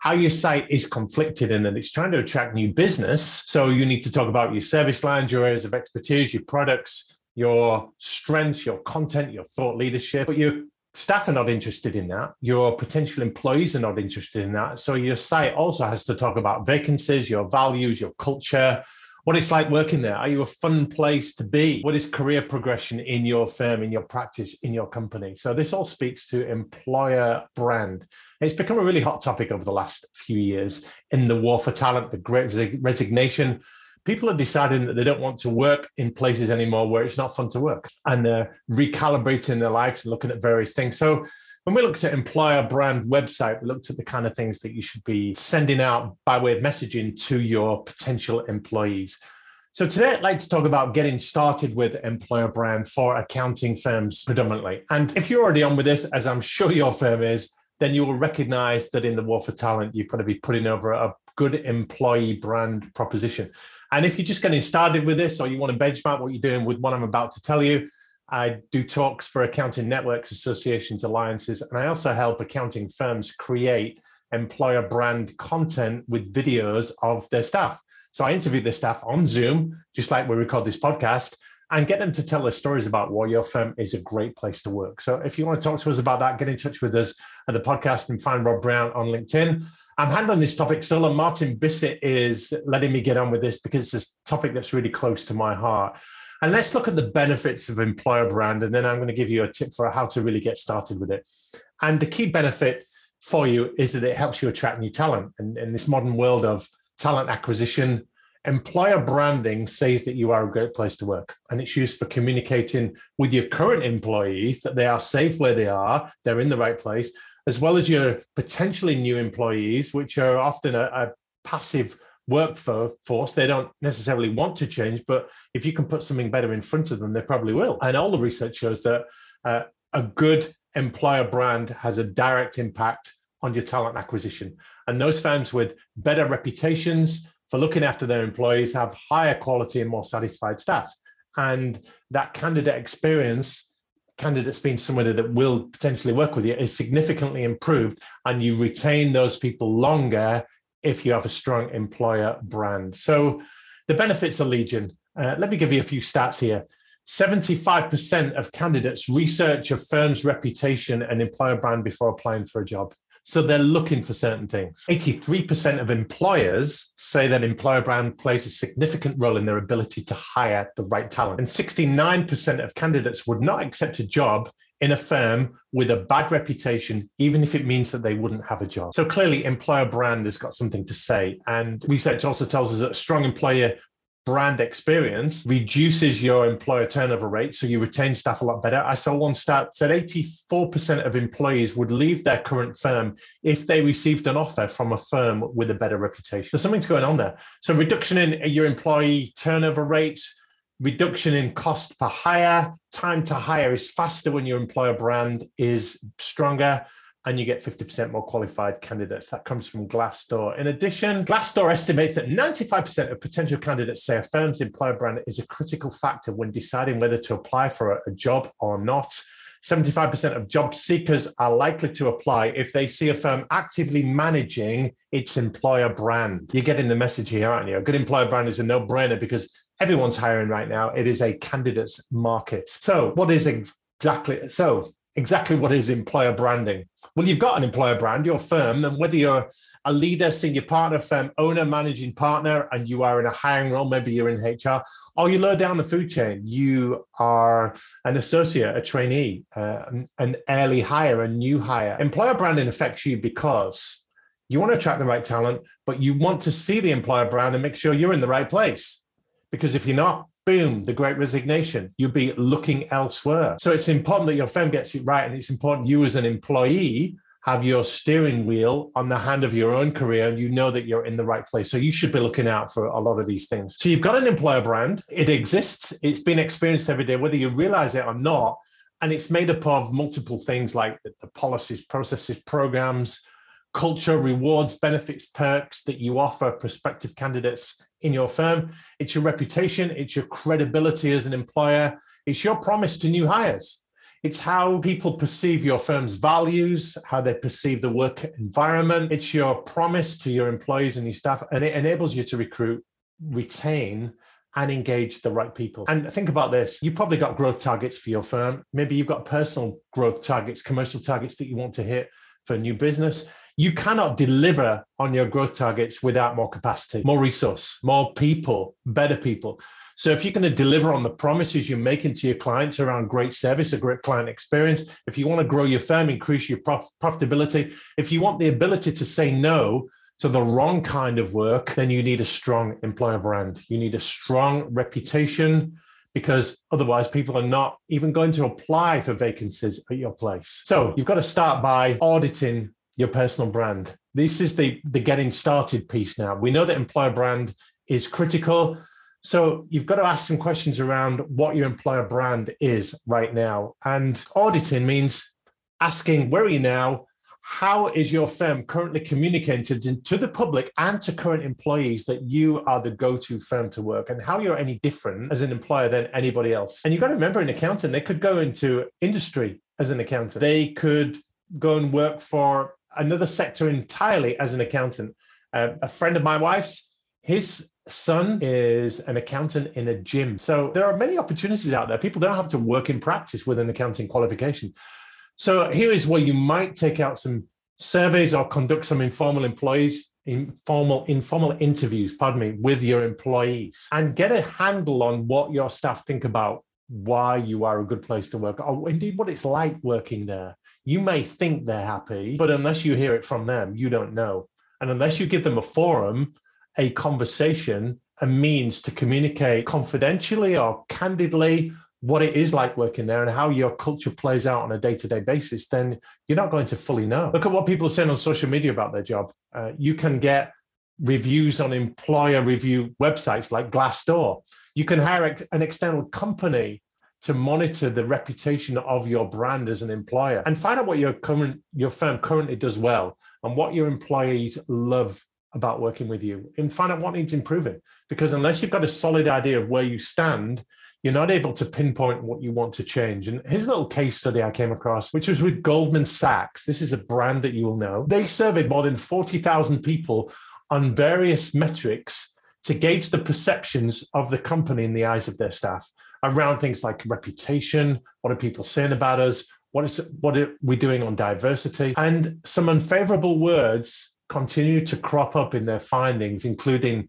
how your site is conflicted in that it's trying to attract new business. So you need to talk about your service lines, your areas of expertise, your products, your strengths, your content, your thought leadership, but your staff are not interested in that. Your potential employees are not interested in that. So your site also has to talk about vacancies, your values, your culture, what it's like working there. Are you a fun place to be? What is career progression in your firm, in your practice, in your company? So this all speaks to employer brand. It's become a really hot topic over the last few years in the war for talent, the great resignation, people are deciding that they don't want to work in places anymore where it's not fun to work and they're recalibrating their lives and looking at various things. So when we looked at employer brand website, we looked at the kind of things that you should be sending out by way of messaging to your potential employees. So today I'd like to talk about getting started with employer brand for accounting firms predominantly. And if you're already on with this, as I'm sure your firm is, then you will recognize that in the war for talent, you've got to be putting over a good employee brand proposition. And if you're just getting started with this or you want to benchmark what you're doing with what I'm about to tell you, I do talks for accounting networks, associations, alliances, and I also help accounting firms create employer brand content with videos of their staff. So I interview the staff on Zoom, just like we record this podcast, and get them to tell their stories about why your firm is a great place to work. So if you want to talk to us about that, get in touch with us at the podcast and find Rob Brown on LinkedIn. I'm handling this topic solo. Martin Bissett is letting me get on with this because it's a topic that's really close to my heart. And let's look at the benefits of employer brand. And then I'm going to give you a tip for how to really get started with it. And the key benefit for you is that it helps you attract new talent. And in this modern world of talent acquisition, employer branding says that you are a great place to work. And it's used for communicating with your current employees that they are safe where they are, they're in the right place, as well as your potentially new employees, which are often a, a passive workforce. They don't necessarily want to change, but if you can put something better in front of them, they probably will. And all the research shows that uh, a good employer brand has a direct impact on your talent acquisition. And those firms with better reputations for looking after their employees have higher quality and more satisfied staff. And that candidate experience candidates being somebody that will potentially work with you is significantly improved and you retain those people longer if you have a strong employer brand. So the benefits are legion. Uh, let me give you a few stats here. 75% of candidates research a firm's reputation and employer brand before applying for a job. So they're looking for certain things. 83% of employers say that employer brand plays a significant role in their ability to hire the right talent. And 69% of candidates would not accept a job in a firm with a bad reputation, even if it means that they wouldn't have a job. So clearly, employer brand has got something to say. And research also tells us that a strong employer brand experience reduces your employer turnover rate, so you retain staff a lot better. I saw one stat that 84% of employees would leave their current firm if they received an offer from a firm with a better reputation. So something's going on there. So reduction in your employee turnover rate, reduction in cost per hire, time to hire is faster when your employer brand is stronger and you get 50% more qualified candidates. That comes from Glassdoor. In addition, Glassdoor estimates that 95% of potential candidates say a firm's employer brand is a critical factor when deciding whether to apply for a job or not. 75% of job seekers are likely to apply if they see a firm actively managing its employer brand. You're getting the message here, aren't you? A good employer brand is a no brainer because everyone's hiring right now. It is a candidate's market. So, what is exactly so? exactly what is employer branding. Well, you've got an employer brand, your firm, and whether you're a leader, senior partner, firm owner, managing partner, and you are in a hiring role, maybe you're in HR, or you lower down the food chain, you are an associate, a trainee, uh, an early hire, a new hire. Employer branding affects you because you want to attract the right talent, but you want to see the employer brand and make sure you're in the right place. Because if you're not, boom, the great resignation. You'll be looking elsewhere. So it's important that your firm gets it right. And it's important you as an employee have your steering wheel on the hand of your own career and you know that you're in the right place. So you should be looking out for a lot of these things. So you've got an employer brand, it exists, it's been experienced every day, whether you realize it or not. And it's made up of multiple things like the policies, processes, programs, culture, rewards, benefits, perks that you offer prospective candidates in your firm. It's your reputation, it's your credibility as an employer, it's your promise to new hires. It's how people perceive your firm's values, how they perceive the work environment. It's your promise to your employees and your staff, and it enables you to recruit, retain, and engage the right people. And think about this you've probably got growth targets for your firm. Maybe you've got personal growth targets, commercial targets that you want to hit for new business you cannot deliver on your growth targets without more capacity, more resource, more people, better people. So if you're going to deliver on the promises you're making to your clients around great service, a great client experience, if you want to grow your firm, increase your prof- profitability, if you want the ability to say no to the wrong kind of work, then you need a strong employer brand. You need a strong reputation because otherwise people are not even going to apply for vacancies at your place. So you've got to start by auditing your personal brand. This is the, the getting started piece now. We know that employer brand is critical. So you've got to ask some questions around what your employer brand is right now. And auditing means asking where are you now? How is your firm currently communicated to the public and to current employees that you are the go to firm to work and how you're any different as an employer than anybody else? And you've got to remember, an accountant, they could go into industry as an accountant, they could go and work for another sector entirely as an accountant. Uh, a friend of my wife's, his son is an accountant in a gym. So there are many opportunities out there. People don't have to work in practice with an accounting qualification. So here is where you might take out some surveys or conduct some informal employees informal informal interviews pardon me with your employees and get a handle on what your staff think about why you are a good place to work or indeed what it's like working there you may think they're happy, but unless you hear it from them, you don't know. And unless you give them a forum, a conversation, a means to communicate confidentially or candidly what it is like working there and how your culture plays out on a day-to-day basis, then you're not going to fully know. Look at what people are saying on social media about their job. Uh, you can get reviews on employer review websites like Glassdoor. You can hire an external company to monitor the reputation of your brand as an employer and find out what your current your firm currently does well and what your employees love about working with you and find out what needs improving. Because unless you've got a solid idea of where you stand you're not able to pinpoint what you want to change. And here's a little case study i came across which was with goldman sachs. This is a brand that you will know. They surveyed more than 40,000 people on various metrics to gauge the perceptions of the company in the eyes of their staff around things like reputation, what are people saying about us, what is what are we doing on diversity, and some unfavorable words continue to crop up in their findings, including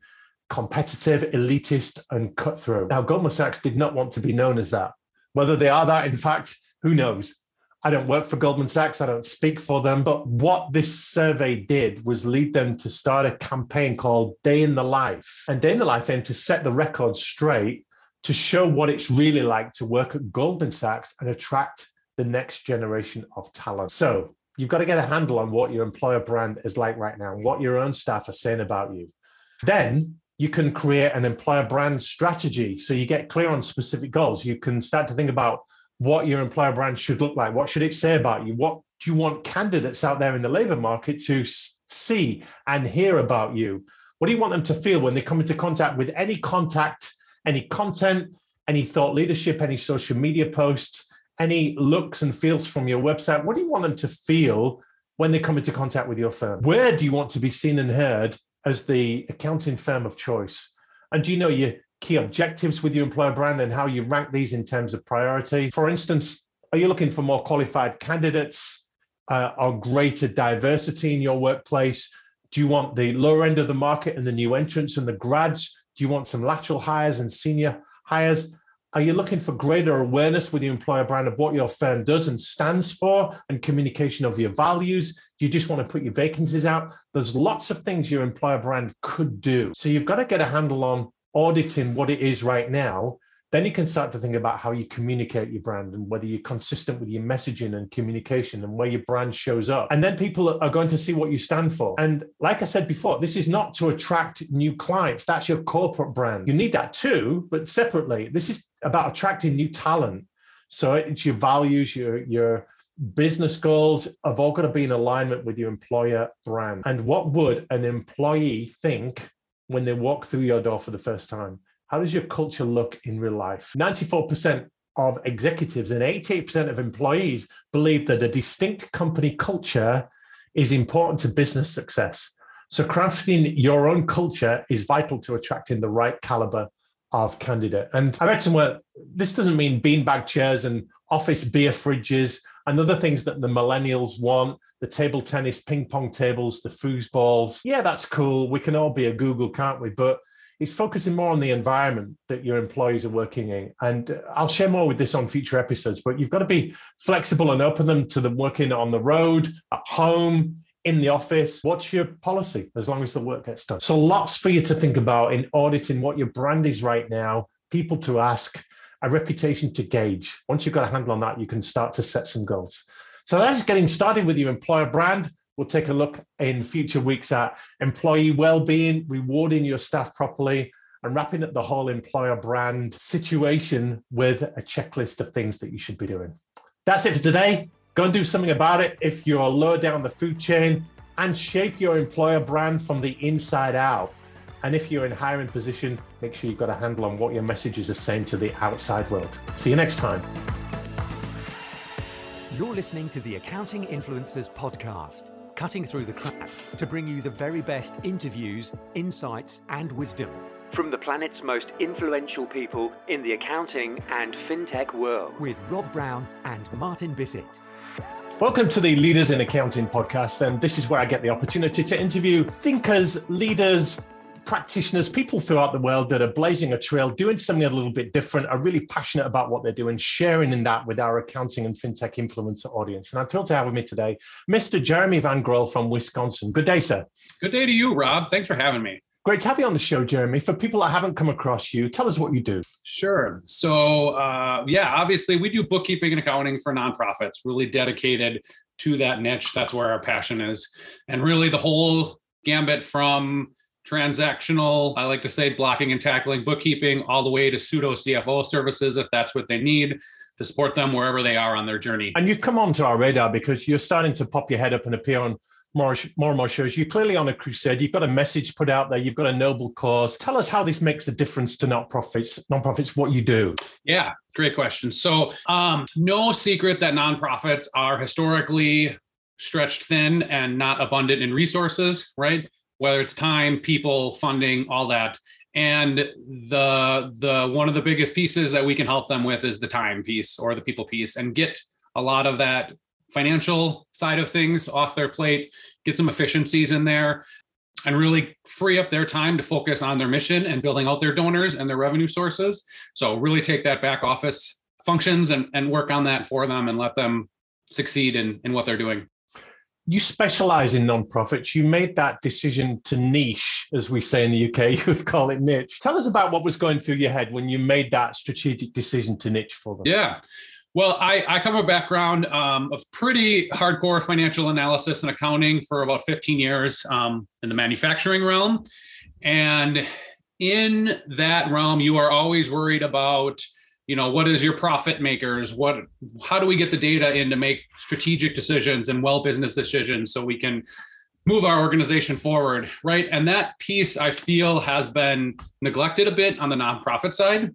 competitive, elitist, and cutthroat. Now, Goldman Sachs did not want to be known as that. Whether they are that, in fact, who knows? I don't work for Goldman Sachs. I don't speak for them. But what this survey did was lead them to start a campaign called Day in the Life. And Day in the Life aimed to set the record straight to show what it's really like to work at Goldman Sachs and attract the next generation of talent. So you've got to get a handle on what your employer brand is like right now, what your own staff are saying about you. Then you can create an employer brand strategy. So you get clear on specific goals. You can start to think about what your employer brand should look like. What should it say about you? What do you want candidates out there in the labor market to see and hear about you? What do you want them to feel when they come into contact with any contact, any content, any thought leadership, any social media posts, any looks and feels from your website? What do you want them to feel when they come into contact with your firm? Where do you want to be seen and heard as the accounting firm of choice? And do you know your key objectives with your employer brand and how you rank these in terms of priority? For instance, are you looking for more qualified candidates uh, or greater diversity in your workplace? Do you want the lower end of the market and the new entrants and the grads? Do you want some lateral hires and senior hires? Are you looking for greater awareness with your employer brand of what your firm does and stands for and communication of your values? Do you just want to put your vacancies out? There's lots of things your employer brand could do. So you've got to get a handle on auditing what it is right now then you can start to think about how you communicate your brand and whether you're consistent with your messaging and communication and where your brand shows up. And then people are going to see what you stand for. And like I said before, this is not to attract new clients. That's your corporate brand. You need that too, but separately. This is about attracting new talent. So it's your values, your your business goals have all got to be in alignment with your employer brand. And what would an employee think when they walk through your door for the first time? How does your culture look in real life? 94% of executives and 88% of employees believe that a distinct company culture is important to business success. So, crafting your own culture is vital to attracting the right caliber of candidate. And I read somewhere this doesn't mean beanbag chairs and office beer fridges and other things that the millennials want the table tennis, ping pong tables, the foosballs. Yeah, that's cool. We can all be a Google, can't we? But it's focusing more on the environment that your employees are working in. And uh, I'll share more with this on future episodes, but you've got to be flexible and open them to them working on the road, at home, in the office. What's your policy as long as the work gets done? So lots for you to think about in auditing what your brand is right now, people to ask, a reputation to gauge. Once you've got a handle on that, you can start to set some goals. So that is getting started with your employer brand. We'll take a look in future weeks at employee well-being, rewarding your staff properly, and wrapping up the whole employer brand situation with a checklist of things that you should be doing. That's it for today. Go and do something about it if you're lower down the food chain and shape your employer brand from the inside out. And if you're in hiring position, make sure you've got a handle on what your messages are saying to the outside world. See you next time. You're listening to the Accounting Influencers podcast cutting through the crap to bring you the very best interviews, insights, and wisdom from the planet's most influential people in the accounting and fintech world with Rob Brown and Martin Bissett. Welcome to the Leaders in Accounting podcast. And this is where I get the opportunity to interview thinkers, leaders, practitioners, people throughout the world that are blazing a trail, doing something a little bit different, are really passionate about what they're doing, sharing in that with our accounting and fintech influencer audience. And I'm thrilled to have with me today Mr. Jeremy Van Groll from Wisconsin. Good day, sir. Good day to you, Rob. Thanks for having me. Great to have you on the show, Jeremy. For people that haven't come across you, tell us what you do. Sure. So, uh, yeah, obviously, we do bookkeeping and accounting for nonprofits, really dedicated to that niche. That's where our passion is. And really, the whole gambit from transactional, I like to say blocking and tackling bookkeeping, all the way to pseudo CFO services if that's what they need to support them wherever they are on their journey. And you've come onto our radar because you're starting to pop your head up and appear on more, more and more shows. You're clearly on a crusade. You've got a message put out there. You've got a noble cause. Tell us how this makes a difference to nonprofits. Nonprofits, what you do. Yeah, great question. So, um, no secret that nonprofits are historically stretched thin and not abundant in resources, right? Whether it's time, people, funding, all that. And the the one of the biggest pieces that we can help them with is the time piece or the people piece and get a lot of that financial side of things off their plate, get some efficiencies in there and really free up their time to focus on their mission and building out their donors and their revenue sources. So really take that back office functions and, and work on that for them and let them succeed in, in what they're doing you specialize in nonprofits. You made that decision to niche, as we say in the UK, you would call it niche. Tell us about what was going through your head when you made that strategic decision to niche for them. Yeah. Well, I, I come from a background um, of pretty hardcore financial analysis and accounting for about 15 years um, in the manufacturing realm. And in that realm, you are always worried about you know what is your profit makers? What how do we get the data in to make strategic decisions and well business decisions so we can move our organization forward right? And that piece i feel has been neglected a bit on the nonprofit side.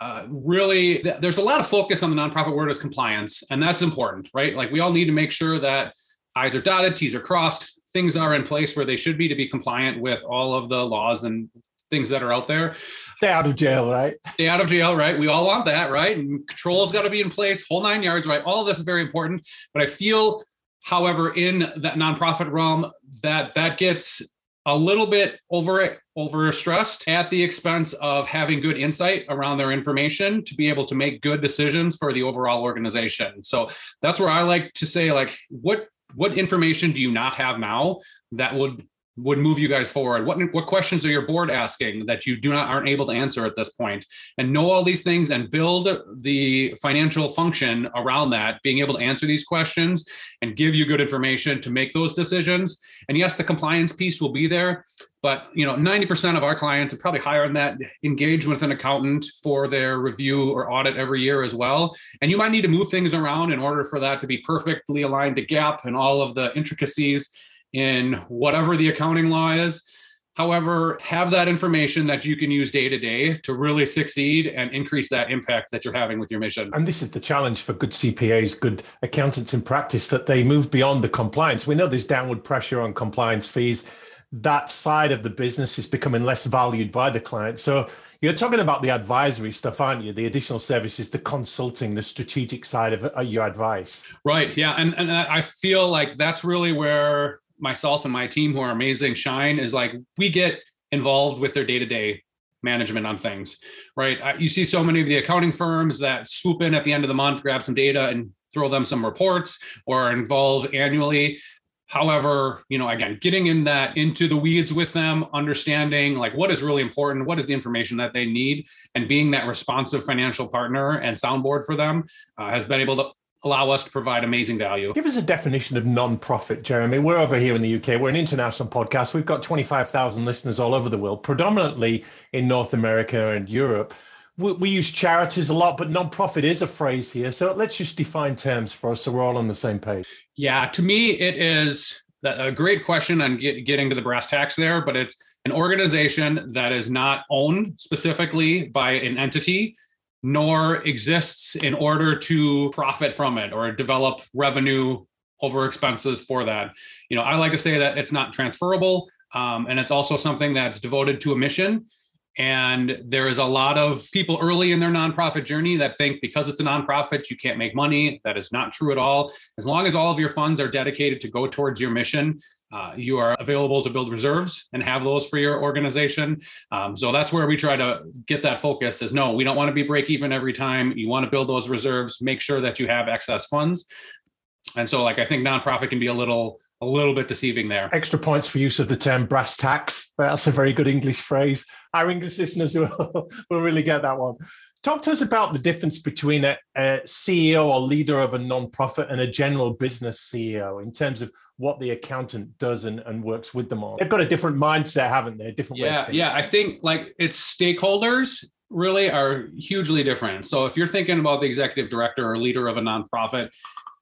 Uh, really th- there's a lot of focus on the nonprofit word as compliance and that's important right? Like we all need to make sure that i's are dotted t's are crossed things are in place where they should be to be compliant with all of the laws and things that are out there. Stay out of jail, right? Stay out of jail, right? We all want that, right? And controls got to be in place, whole nine yards, right? All of this is very important. But I feel, however, in that nonprofit realm, that that gets a little bit over over stressed at the expense of having good insight around their information to be able to make good decisions for the overall organization. So that's where I like to say like what what information do you not have now that would would move you guys forward? What what questions are your board asking that you do not aren't able to answer at this point? And know all these things and build the financial function around that, being able to answer these questions and give you good information to make those decisions. And yes, the compliance piece will be there, but you know, 90% of our clients and probably higher than that engage with an accountant for their review or audit every year as well. And you might need to move things around in order for that to be perfectly aligned to GAAP and all of the intricacies in whatever the accounting law is. However, have that information that you can use day to day to really succeed and increase that impact that you're having with your mission. And this is the challenge for good CPAs, good accountants in practice, that they move beyond the compliance. We know there's downward pressure on compliance fees. That side of the business is becoming less valued by the client. So you're talking about the advisory stuff, aren't you? The additional services, the consulting, the strategic side of uh, your advice. Right. Yeah. And, and I feel like that's really where myself and my team who are amazing shine is like we get involved with their day-to-day management on things right? You see so many of the accounting firms that swoop in at the end of the month grab some data and throw them some reports or involve annually. However you know again getting in that into the weeds with them understanding like what is really important what is the information that they need and being that responsive financial partner and soundboard for them uh, has been able to allow us to provide amazing value. Give us a definition of non-profit, Jeremy. We're over here in the UK. We're an international podcast. We've got 25,000 listeners all over the world, predominantly in North America and Europe. We, we use charities a lot, but non-profit is a phrase here. So let's just define terms for us so we're all on the same page. Yeah, to me, it is a great question on get, getting to the brass tacks there, but it's an organization that is not owned specifically by an entity nor exists in order to profit from it or develop revenue over expenses for that. You know, I like to say that it's not transferable, um, and it's also something that's devoted to a mission. And there is a lot of people early in their nonprofit journey that think because it's a nonprofit, you can't make money. That is not true at all. As long as all of your funds are dedicated to go towards your mission, uh, you are available to build reserves and have those for your organization. Um, so that's where we try to get that focus is no, we don't want to be break even every time. You want to build those reserves, make sure that you have excess funds. And so like I think nonprofit can be a little a little bit deceiving there. Extra points for use of the term brass tacks. That's a very good English phrase. Our English listeners will, will really get that one. Talk to us about the difference between a, a, CEO or leader of a nonprofit and a general business CEO in terms of what the accountant does and, and works with them on. They've got a different mindset, haven't they? A different yeah, Yeah, I think like its stakeholders really are hugely different. So if you're thinking about the executive director or leader of a nonprofit,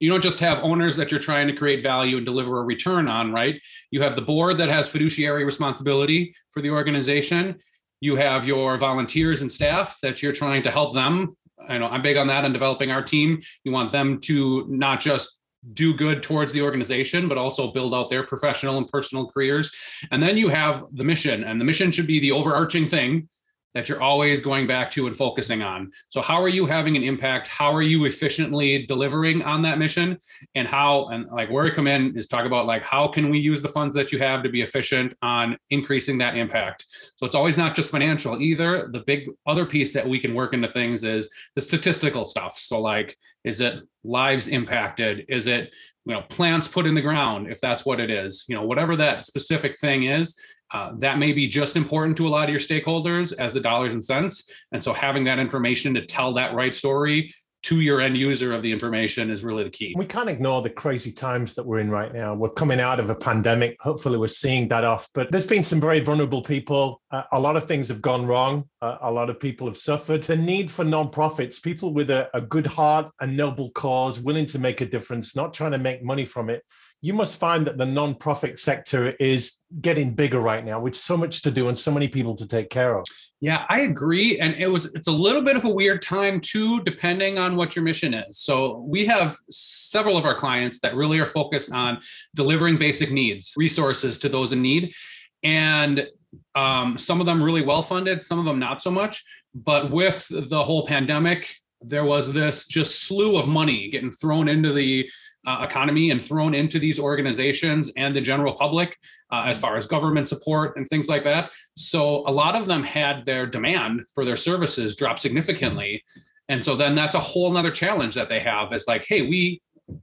you don't just have owners that you're trying to create value and deliver a return on, right? You have the board that has fiduciary responsibility for the organization you have your volunteers and staff that you're trying to help them. I know I'm big on that and developing our team. You want them to not just do good towards the organization, but also build out their professional and personal careers. And then you have the mission, and the mission should be the overarching thing that you're always going back to and focusing on. So how are you having an impact? How are you efficiently delivering on that mission? And how and like where I come in is talk about like how can we use the funds that you have to be efficient on increasing that impact. So it's always not just financial either. The big other piece that we can work into things is the statistical stuff. So like is it lives impacted? Is it you know plants put in the ground if that's what it is you know whatever that specific thing is uh, that may be just important to a lot of your stakeholders as the dollars and cents. And so having that information to tell that right story to your end user of the information is really the key. We can't ignore the crazy times that we're in right now. We're coming out of a pandemic. Hopefully, we're seeing that off. But there's been some very vulnerable people. Uh, a lot of things have gone wrong. Uh, a lot of people have suffered. The need for nonprofits, people with a, a good heart, a noble cause, willing to make a difference, not trying to make money from it, you must find that the non-profit sector is getting bigger right now with so much to do and so many people to take care of. Yeah i agree. And it was it's a little bit of a weird time too depending on what your mission is. So we have several of our clients that really are focused on delivering basic needs resources to those in need. And Um, some of them really well funded, some of them not so much. But with the whole pandemic, there was this just slew of money getting thrown into the uh, economy and thrown into these organizations and the general public uh, as far as government support and things like that. So a lot of them had their demand for their services drop significantly. And so then that's a whole nother challenge that they have is like, hey, we,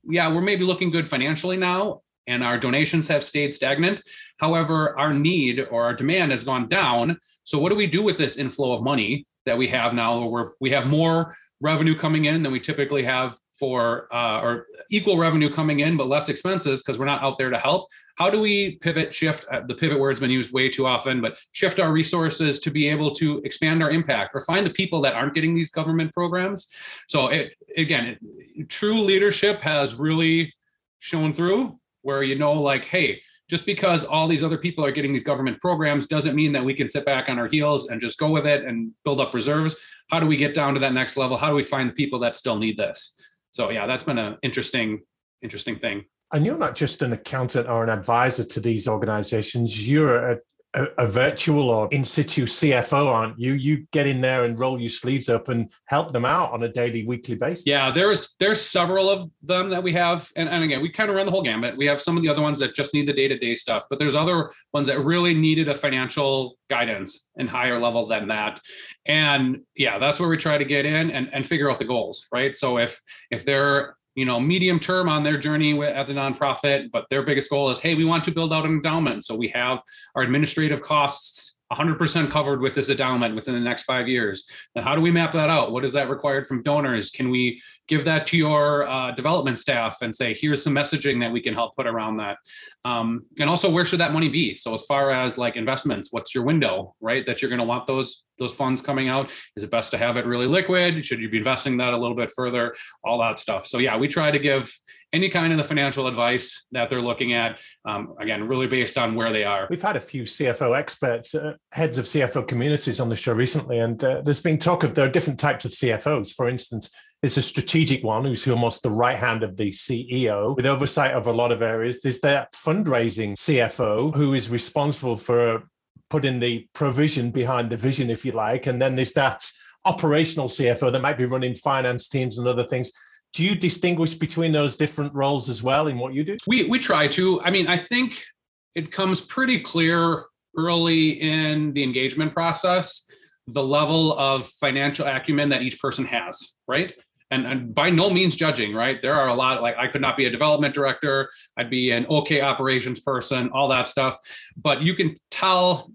yeah, we're maybe looking good financially now and our donations have stayed stagnant. However, our need or our demand has gone down. So what do we do with this inflow of money that we have now where we have more revenue coming in than we typically have for uh, or equal revenue coming in but less expenses because we're not out there to help. How do we pivot shift uh, the pivot word's been used way too often but shift our resources to be able to expand our impact or find the people that aren't getting these government programs? So it again it, true leadership has really shown through where you know like hey just because all these other people are getting these government programs doesn't mean that we can sit back on our heels and just go with it and build up reserves. How do we get down to that next level? How do we find the people that still need this so yeah that's been an interesting interesting thing. And you're not just an accountant or an advisor to these organizations. You're a, a, a, virtual or in situ CFO, aren't you? You get in there and roll your sleeves up and help them out on a daily, weekly basis. Yeah, there's there's several of them that we have, and, and again, we kind of run the whole gamut. We have some of the other ones that just need the day to day stuff, but there's other ones that really needed a financial guidance and higher level than that. And yeah, that's where we try to get in and, and figure out the goals, right? So if if they're you know medium term on their journey at the nonprofit but their biggest goal is hey we want to build out an endowment so we have our administrative costs 100% covered with this endowment within the next five years. Then how do we map that out? What is that required from donors? Can we give that to your uh, development staff and say, here's some messaging that we can help put around that? Um, and also, where should that money be? So as far as like investments, what's your window, right? That you're going to want those those funds coming out. Is it best to have it really liquid? Should you be investing that a little bit further? All that stuff. So yeah, we try to give any kind of the financial advice that they're looking at. Um, again, really based on where they are. We've had a few CFO experts, uh, heads of CFO communities on the show recently, and uh, there's been talk of there are different types of CFOs. For instance, there's a strategic one who's almost the right hand of the CEO with oversight of a lot of areas. There's that fundraising CFO who is responsible for putting the provision behind the vision, if you like. And then there's that operational CFO that might be running finance teams and other things do you distinguish between those different roles as well in what you do? We we try to. I mean, I think it comes pretty clear early in the engagement process the level of financial acumen that each person has, right? And, and by no means judging, right? There are a lot like I could not be a development director, I'd be an okay operations person, all that stuff. But you can tell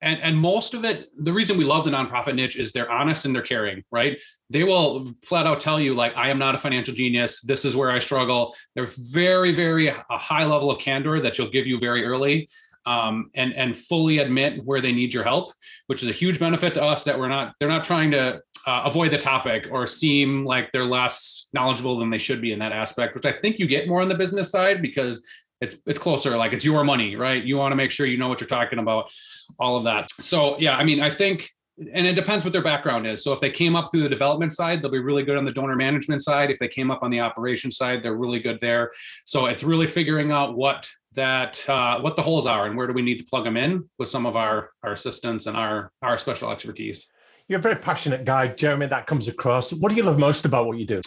and and most of it the reason we love the nonprofit niche is they're honest and they're caring right they will flat out tell you like i am not a financial genius this is where i struggle they're very very a high level of candor that you'll give you very early um, and and fully admit where they need your help which is a huge benefit to us that we're not they're not trying to uh, avoid the topic or seem like they're less knowledgeable than they should be in that aspect which i think you get more on the business side because it's it's closer like it's your money right? You want to make sure you know what you're talking about all of that. So yeah i mean i think and it depends what their background is. So if they came up through the development side they'll be really good on the donor management side. If they came up on the operation side they're really good there. So it's really figuring out what that uh, what the holes are and where do we need to plug them in with some of our our assistants and our our special expertise you're a very passionate guy jeremy that comes across what do you love most about what you do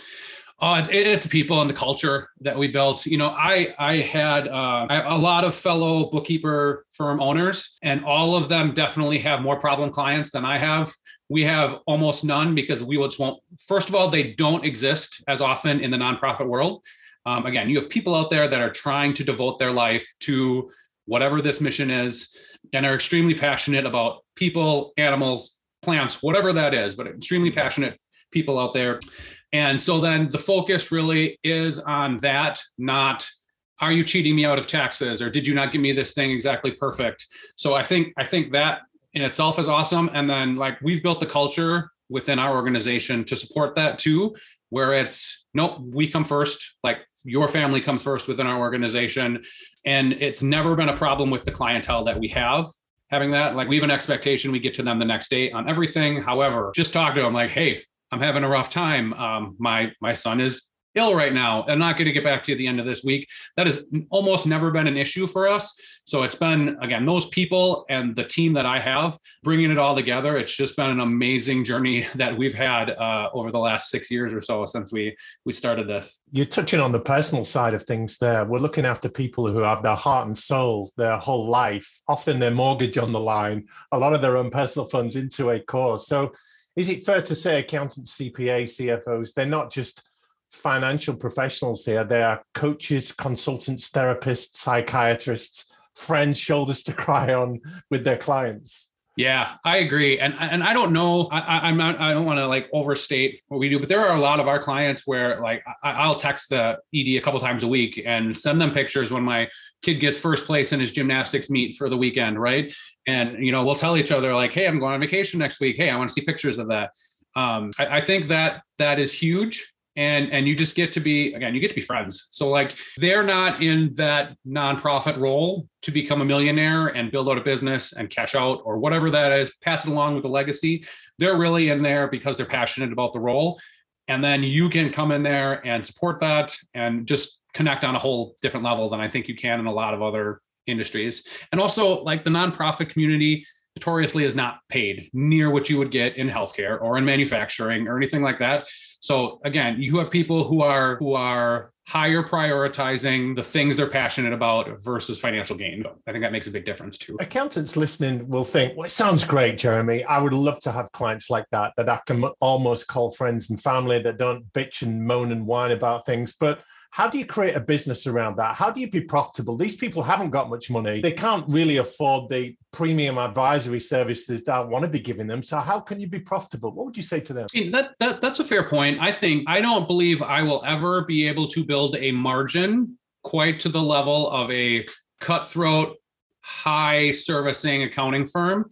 uh, it's the people and the culture that we built. You know, I I had uh, a lot of fellow bookkeeper firm owners, and all of them definitely have more problem clients than I have. We have almost none because we just won't. First of all, they don't exist as often in the nonprofit world. Um, again, you have people out there that are trying to devote their life to whatever this mission is, and are extremely passionate about people, animals, plants, whatever that is, but extremely mm-hmm. passionate people out there and so then the focus really is on that, not are you cheating me out of taxes or did you not give me this thing exactly perfect? So I think I think that in itself is awesome. And then like we've built the culture within our organization to support that too, where it's nope, we come first, like your family comes first within our organization. And it's never been a problem with the clientele that we have having that. Like we have an expectation we get to them the next day on everything. However, just talk to them like, hey, I'm having a rough time. Um, my my son is ill right now. I'm not going to get back to you at the end of this week. That has almost never been an issue for us. So it's been, again, those people and the team that I have bringing it all together. It's just been an amazing journey that we've had uh, over the last six years or so since we we started this. You're touching on the personal side of things there. We're looking after people who have their heart and soul, their whole life, often their mortgage on the line, a lot of their own personal funds into a cause. So is it fair to say accountants, CPA, CFOs, they're not just financial professionals here. They are coaches, consultants, therapists, psychiatrists, friends, shoulders to cry on with their clients. Yeah, I agree, and and I don't know. I, I'm not. I don't want to like overstate what we do, but there are a lot of our clients where like I, will text the ED a couple times a week and send them pictures when my kid gets first place in his gymnastics meet for the weekend, right? And you know we'll tell each other like, hey, I'm going on vacation next week. Hey, I want to see pictures of that. Um, I, I think that that is huge and and you just get to be again you get to be friends. So like they're not in that nonprofit role to become a millionaire and build out a business and cash out or whatever that is pass it along with the legacy. They're really in there because they're passionate about the role. And then you can come in there and support that and just connect on a whole different level than i think you can in a lot of other industries. And also like the nonprofit community notoriously is not paid near what you would get in healthcare or in manufacturing or anything like that. So again, you have people who are who are higher prioritizing the things they're passionate about versus financial gain. I think that makes a big difference too. Accountants listening will think, well, it sounds great, Jeremy. I would love to have clients like that, that I can almost call friends and family that don't bitch and moan and whine about things. But how do you create a business around that? How do you be profitable? These people haven't got much money. They can't really afford the premium advisory services that I want to be giving them. So how can you be profitable? What would you say to them? That, that that's a fair point. I think I don't believe I will ever be able to build a margin quite to the level of a cutthroat high servicing accounting firm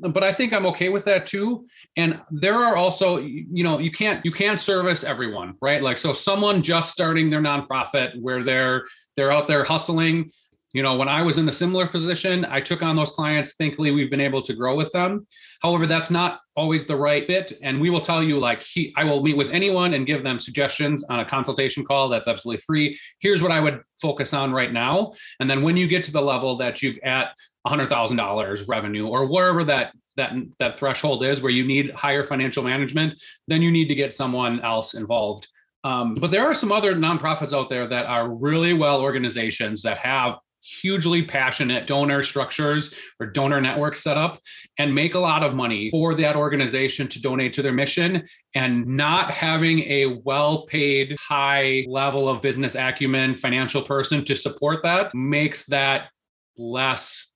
but I think I'm okay with that too. And there are also, you know, you can't you can't service everyone, right? Like so someone just starting their nonprofit where they're they're out there hustling. You know, when I was in a similar position, I took on those clients. Thankfully, we've been able to grow with them. However, that's not always the right fit. And we will tell you, like, he, I will meet with anyone and give them suggestions on a consultation call. That's absolutely free. Here's what I would focus on right now. And then when you get to the level that you've at $100,000 revenue or wherever that that that threshold is where you need higher financial management, then you need to get someone else involved. Um, but there are some other nonprofits out there that are really well organizations that have hugely passionate donor structures or donor networks set up and make a lot of money for that organization to donate to their mission and not having a well paid high level of business acumen financial person to support that makes that less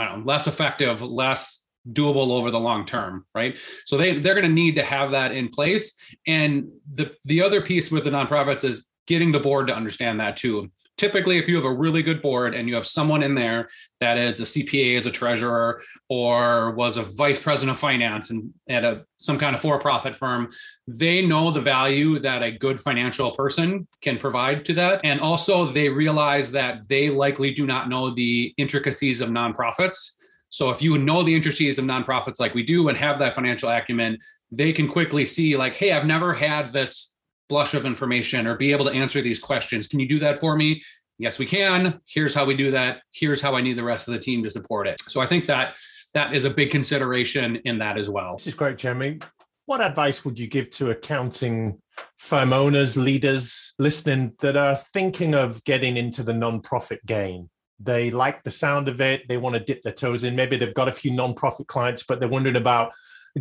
I don't know, less effective, less doable over the long term, right? So they they're going to need to have that in place. And the the other piece with the nonprofits is getting the board to understand that too typically if you have a really good board and you have someone in there that is a cpa as a treasurer or was a vice president of finance and at a some kind of for-profit firm they know the value that a good financial person can provide to that. And also they realize that they likely do not know the intricacies of nonprofits. So if you know the intricacies of nonprofits like we do and have that financial acumen they can quickly see like hey i've never had this blush of information or be able to answer these questions. Can you do that for me? Yes, we can. Here's how we do that. Here's how I need the rest of the team to support it. So I think that that is a big consideration in that as well. This is great, Jeremy. What advice would you give to accounting firm owners, leaders listening that are thinking of getting into the nonprofit game? They like the sound of it. They want to dip their toes in. Maybe they've got a few nonprofit clients, but they're wondering about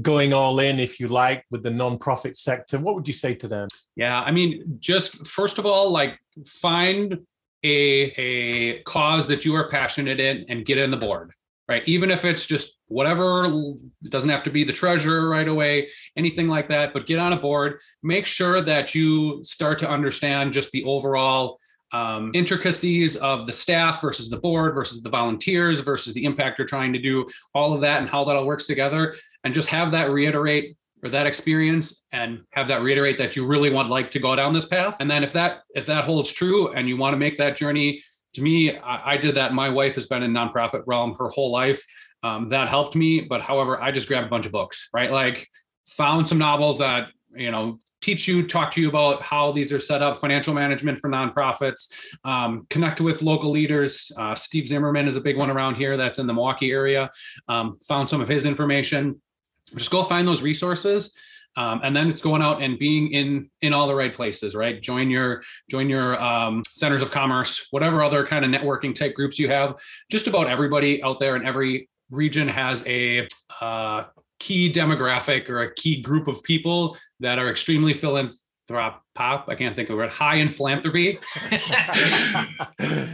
going all in, if you like, with the nonprofit sector, what would you say to them? Yeah, I mean, just first of all, like find a a cause that you are passionate in and get in the board right? Even if it's just whatever it doesn't have to be the treasurer right away anything like that but get on a board. Make sure that you start to understand just the overall um, intricacies of the staff versus the board versus the volunteers versus the impact you're trying to do all of that and how that all works together and just have that reiterate or that experience and have that reiterate that you really want like to go down this path and then if that if that holds true and you want to make that journey to me I, I did that my wife has been in nonprofit realm her whole life um, that helped me but however i just grabbed a bunch of books right like found some novels that you know teach you, talk to you about how these are set up, financial management for nonprofits, um, connect with local leaders. Uh, Steve Zimmerman is a big one around here that's in the Milwaukee area. Um, found some of his information. Just go find those resources. Um, and then it's going out and being in in all the right places right join your join your um, centers of commerce whatever other kind of networking type groups you have just about everybody out there in every region has a uh, key demographic or a key group of people that are extremely philanthropic pop. I can't think of the word high in philanthropy.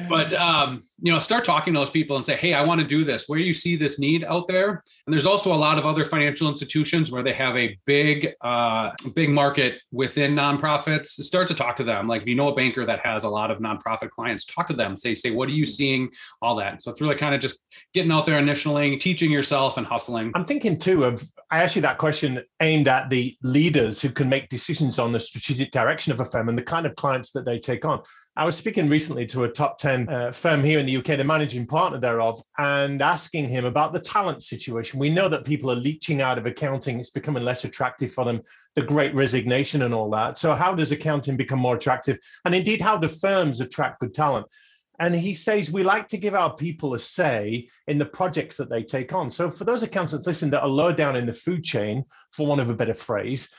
but um, you know, start talking to those people and say, hey, I want to do this. Where do you see this need out there, and there's also a lot of other financial institutions where they have a big, uh, big market within nonprofits. Start to talk to them. Like if you know a banker that has a lot of nonprofit clients, talk to them. Say, say, what are you seeing? All that. So it's really kind of just getting out there initially, teaching yourself and hustling. I'm thinking too of I asked you that question aimed at the leaders who can make decisions on the strategic direction direction of a firm and the kind of clients that they take on. I was speaking recently to a top 10 uh, firm here in the UK, the managing partner thereof, and asking him about the talent situation. We know that people are leeching out of accounting, it's becoming less attractive for them, the great resignation and all that. So, how does accounting become more attractive? And indeed, how do firms attract good talent? And he says, we like to give our people a say in the projects that they take on. So, for those accountants, listen, that are lower down in the food chain, for want of a better phrase,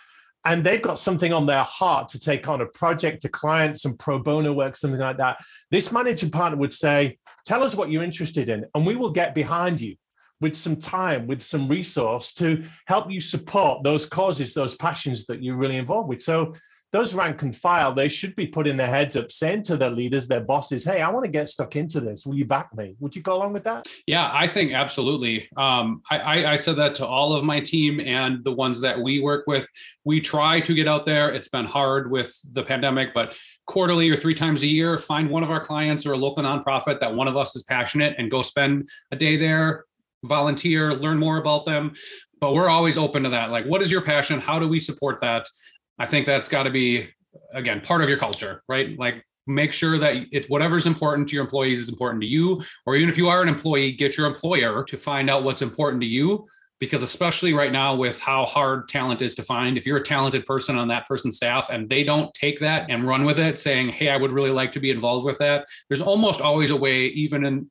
and they've got something on their heart to take on a project, a client, some pro bono work, something like that. This managing partner would say, Tell us what you're interested in, and we will get behind you with some time, with some resource to help you support those causes, those passions that you're really involved with. So those rank and file, they should be putting their heads up, saying to their leaders, their bosses, "Hey, I want to get stuck into this. Will you back me? Would you go along with that?" Yeah, I think absolutely. Um, I, I, I said that to all of my team and the ones that we work with. We try to get out there. It's been hard with the pandemic, but quarterly or three times a year, find one of our clients or a local nonprofit that one of us is passionate and go spend a day there, volunteer, learn more about them. But we're always open to that. Like, what is your passion? How do we support that? I think that's got to be again part of your culture, right? Like make sure that it whatever's important to your employees is important to you or even if you are an employee get your employer to find out what's important to you because especially right now with how hard talent is to find if you're a talented person on that person's staff and they don't take that and run with it saying hey i would really like to be involved with that there's almost always a way even in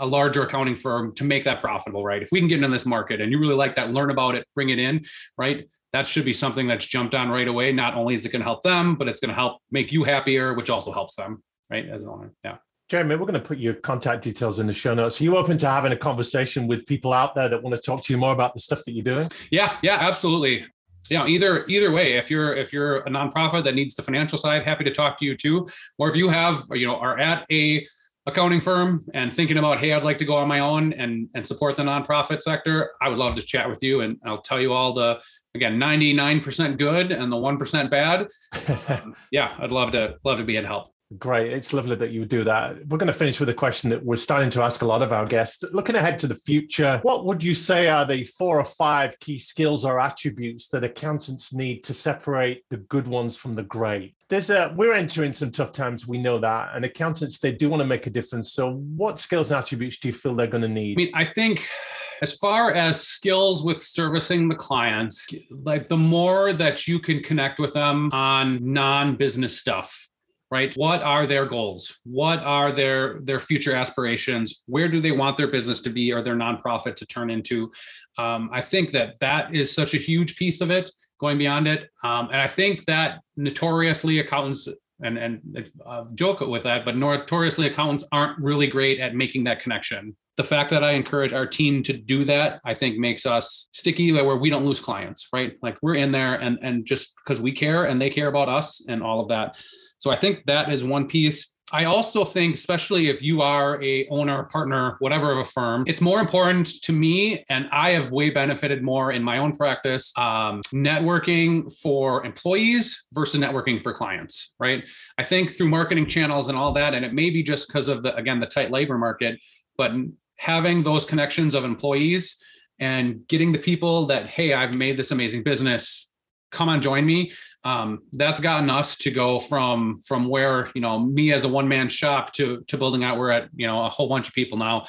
a larger accounting firm to make that profitable, right? If we can get into this market and you really like that, learn about it, bring it in, right? That should be something that's jumped on right away. Not only is it going to help them, but it's going to help make you happier, which also helps them, right? As an owner. Yeah. Jeremy, we're going to put your contact details in the show notes. Are you open to having a conversation with people out there that want to talk to you more about the stuff that you're doing? Yeah, yeah, absolutely. You know, either either way, if you're if you're a nonprofit that needs the financial side, happy to talk to you too. Or if you have, you know, are at a accounting firm and thinking about, hey, I'd like to go on my own and and support the nonprofit sector, I would love to chat with you and I'll tell you all the again 99% good and the 1% bad um, yeah i'd love to love to be in help Great. It's lovely that you do that. We're going to finish with a question that we're starting to ask a lot of our guests. Looking ahead to the future, what would you say are the four or five key skills or attributes that accountants need to separate the good ones from the great? There's a we're entering some tough times, we know that. And accountants, they do want to make a difference. So what skills and attributes do you feel they're going to need? I mean, I think as far as skills with servicing the clients, like the more that you can connect with them on non-business stuff, right? What are their goals? What are their their future aspirations? Where do they want their business to be or their nonprofit to turn into? Um, I think that that is such a huge piece of it. Going beyond it, um, and I think that notoriously accountants and and uh, joke with that, but notoriously accountants aren't really great at making that connection the fact that I encourage our team to do that, I think makes us sticky where we don't lose clients, right? Like we're in there and and just because we care and they care about us and all of that. So I think that is one piece. I also think, especially if you are a owner, partner, whatever of a firm, it's more important to me, and I have way benefited more in my own practice, um, networking for employees versus networking for clients. Right? I think through marketing channels and all that, and it may be just because of the again the tight labor market, but having those connections of employees and getting the people that hey i've made this amazing business come on join me um, that's gotten us to go from from where you know me as a one man shop to to building out we're at you know a whole bunch of people now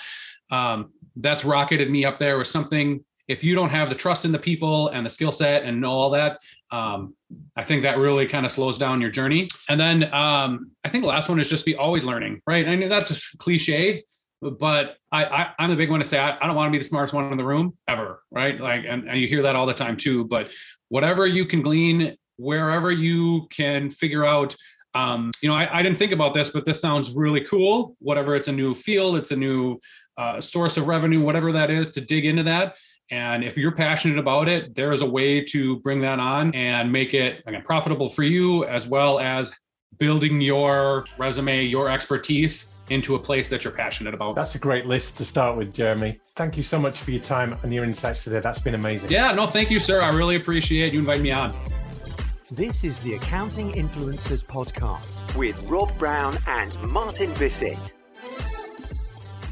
um, that's rocketed me up there with something if you don't have the trust in the people and the skill set and know all that, um, I think that really kind of slows down your journey. And then um, I think the last one is just be always learning, right? I mean, that's a cliche, but I, I am a big one to say I, I don't want to be the smartest one in the room ever, right? Like, and, and you hear that all the time too. But whatever you can glean, wherever you can figure out um, you know, I, I, didn't think about this, but this sounds really cool. Whatever it's a new field, it's a new uh, source of revenue, whatever that is, to dig into that and if you're passionate about it, there is a way to bring that on and make it again profitable for you, as well as building your resume, your expertise into a place that you're passionate about. That's a great list to start with, Jeremy. Thank you so much for your time and your insights today. That's been amazing. Yeah, no, thank you, sir. I really appreciate you inviting me on. This is the Accounting Influencers Podcast with Rob Brown and Martin Bissett.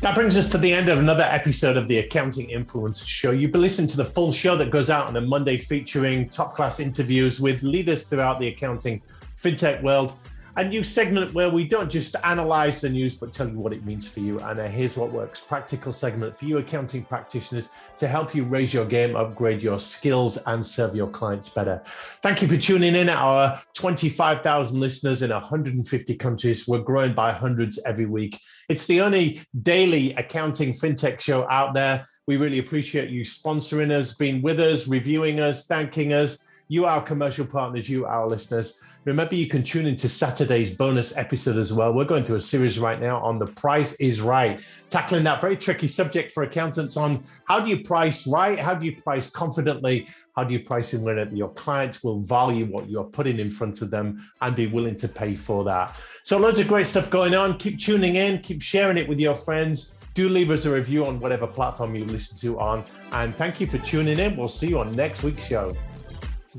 That brings us to the end of another episode of the Accounting Influence Show. You've been listening to the full show that goes out on a Monday featuring top class interviews with leaders throughout the accounting fintech world a new segment where we don't just analyze the news, but tell you what it means for you. And uh, here's what works practical segment for you accounting practitioners to help you raise your game, upgrade your skills, and serve your clients better. Thank you for tuning in. Our 25,000 listeners in 150 countries. We're growing by hundreds every week. It's the only daily accounting fintech show out there. We really appreciate you sponsoring us, being with us, reviewing us, thanking us you, our commercial partners, you, our listeners. Remember, you can tune into Saturday's bonus episode as well. We're going through a series right now on the price is right, tackling that very tricky subject for accountants on how do you price right? How do you price confidently? How do you price in way that your clients will value what you're putting in front of them and be willing to pay for that? So, loads of great stuff going on. Keep tuning in, keep sharing it with your friends do leave us a review on whatever platform you listen to on. And thank you for tuning in. We'll see you on next week's show.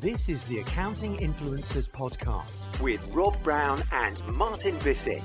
This is the Accounting Influencers Podcast with Rob Brown and Martin Bissett.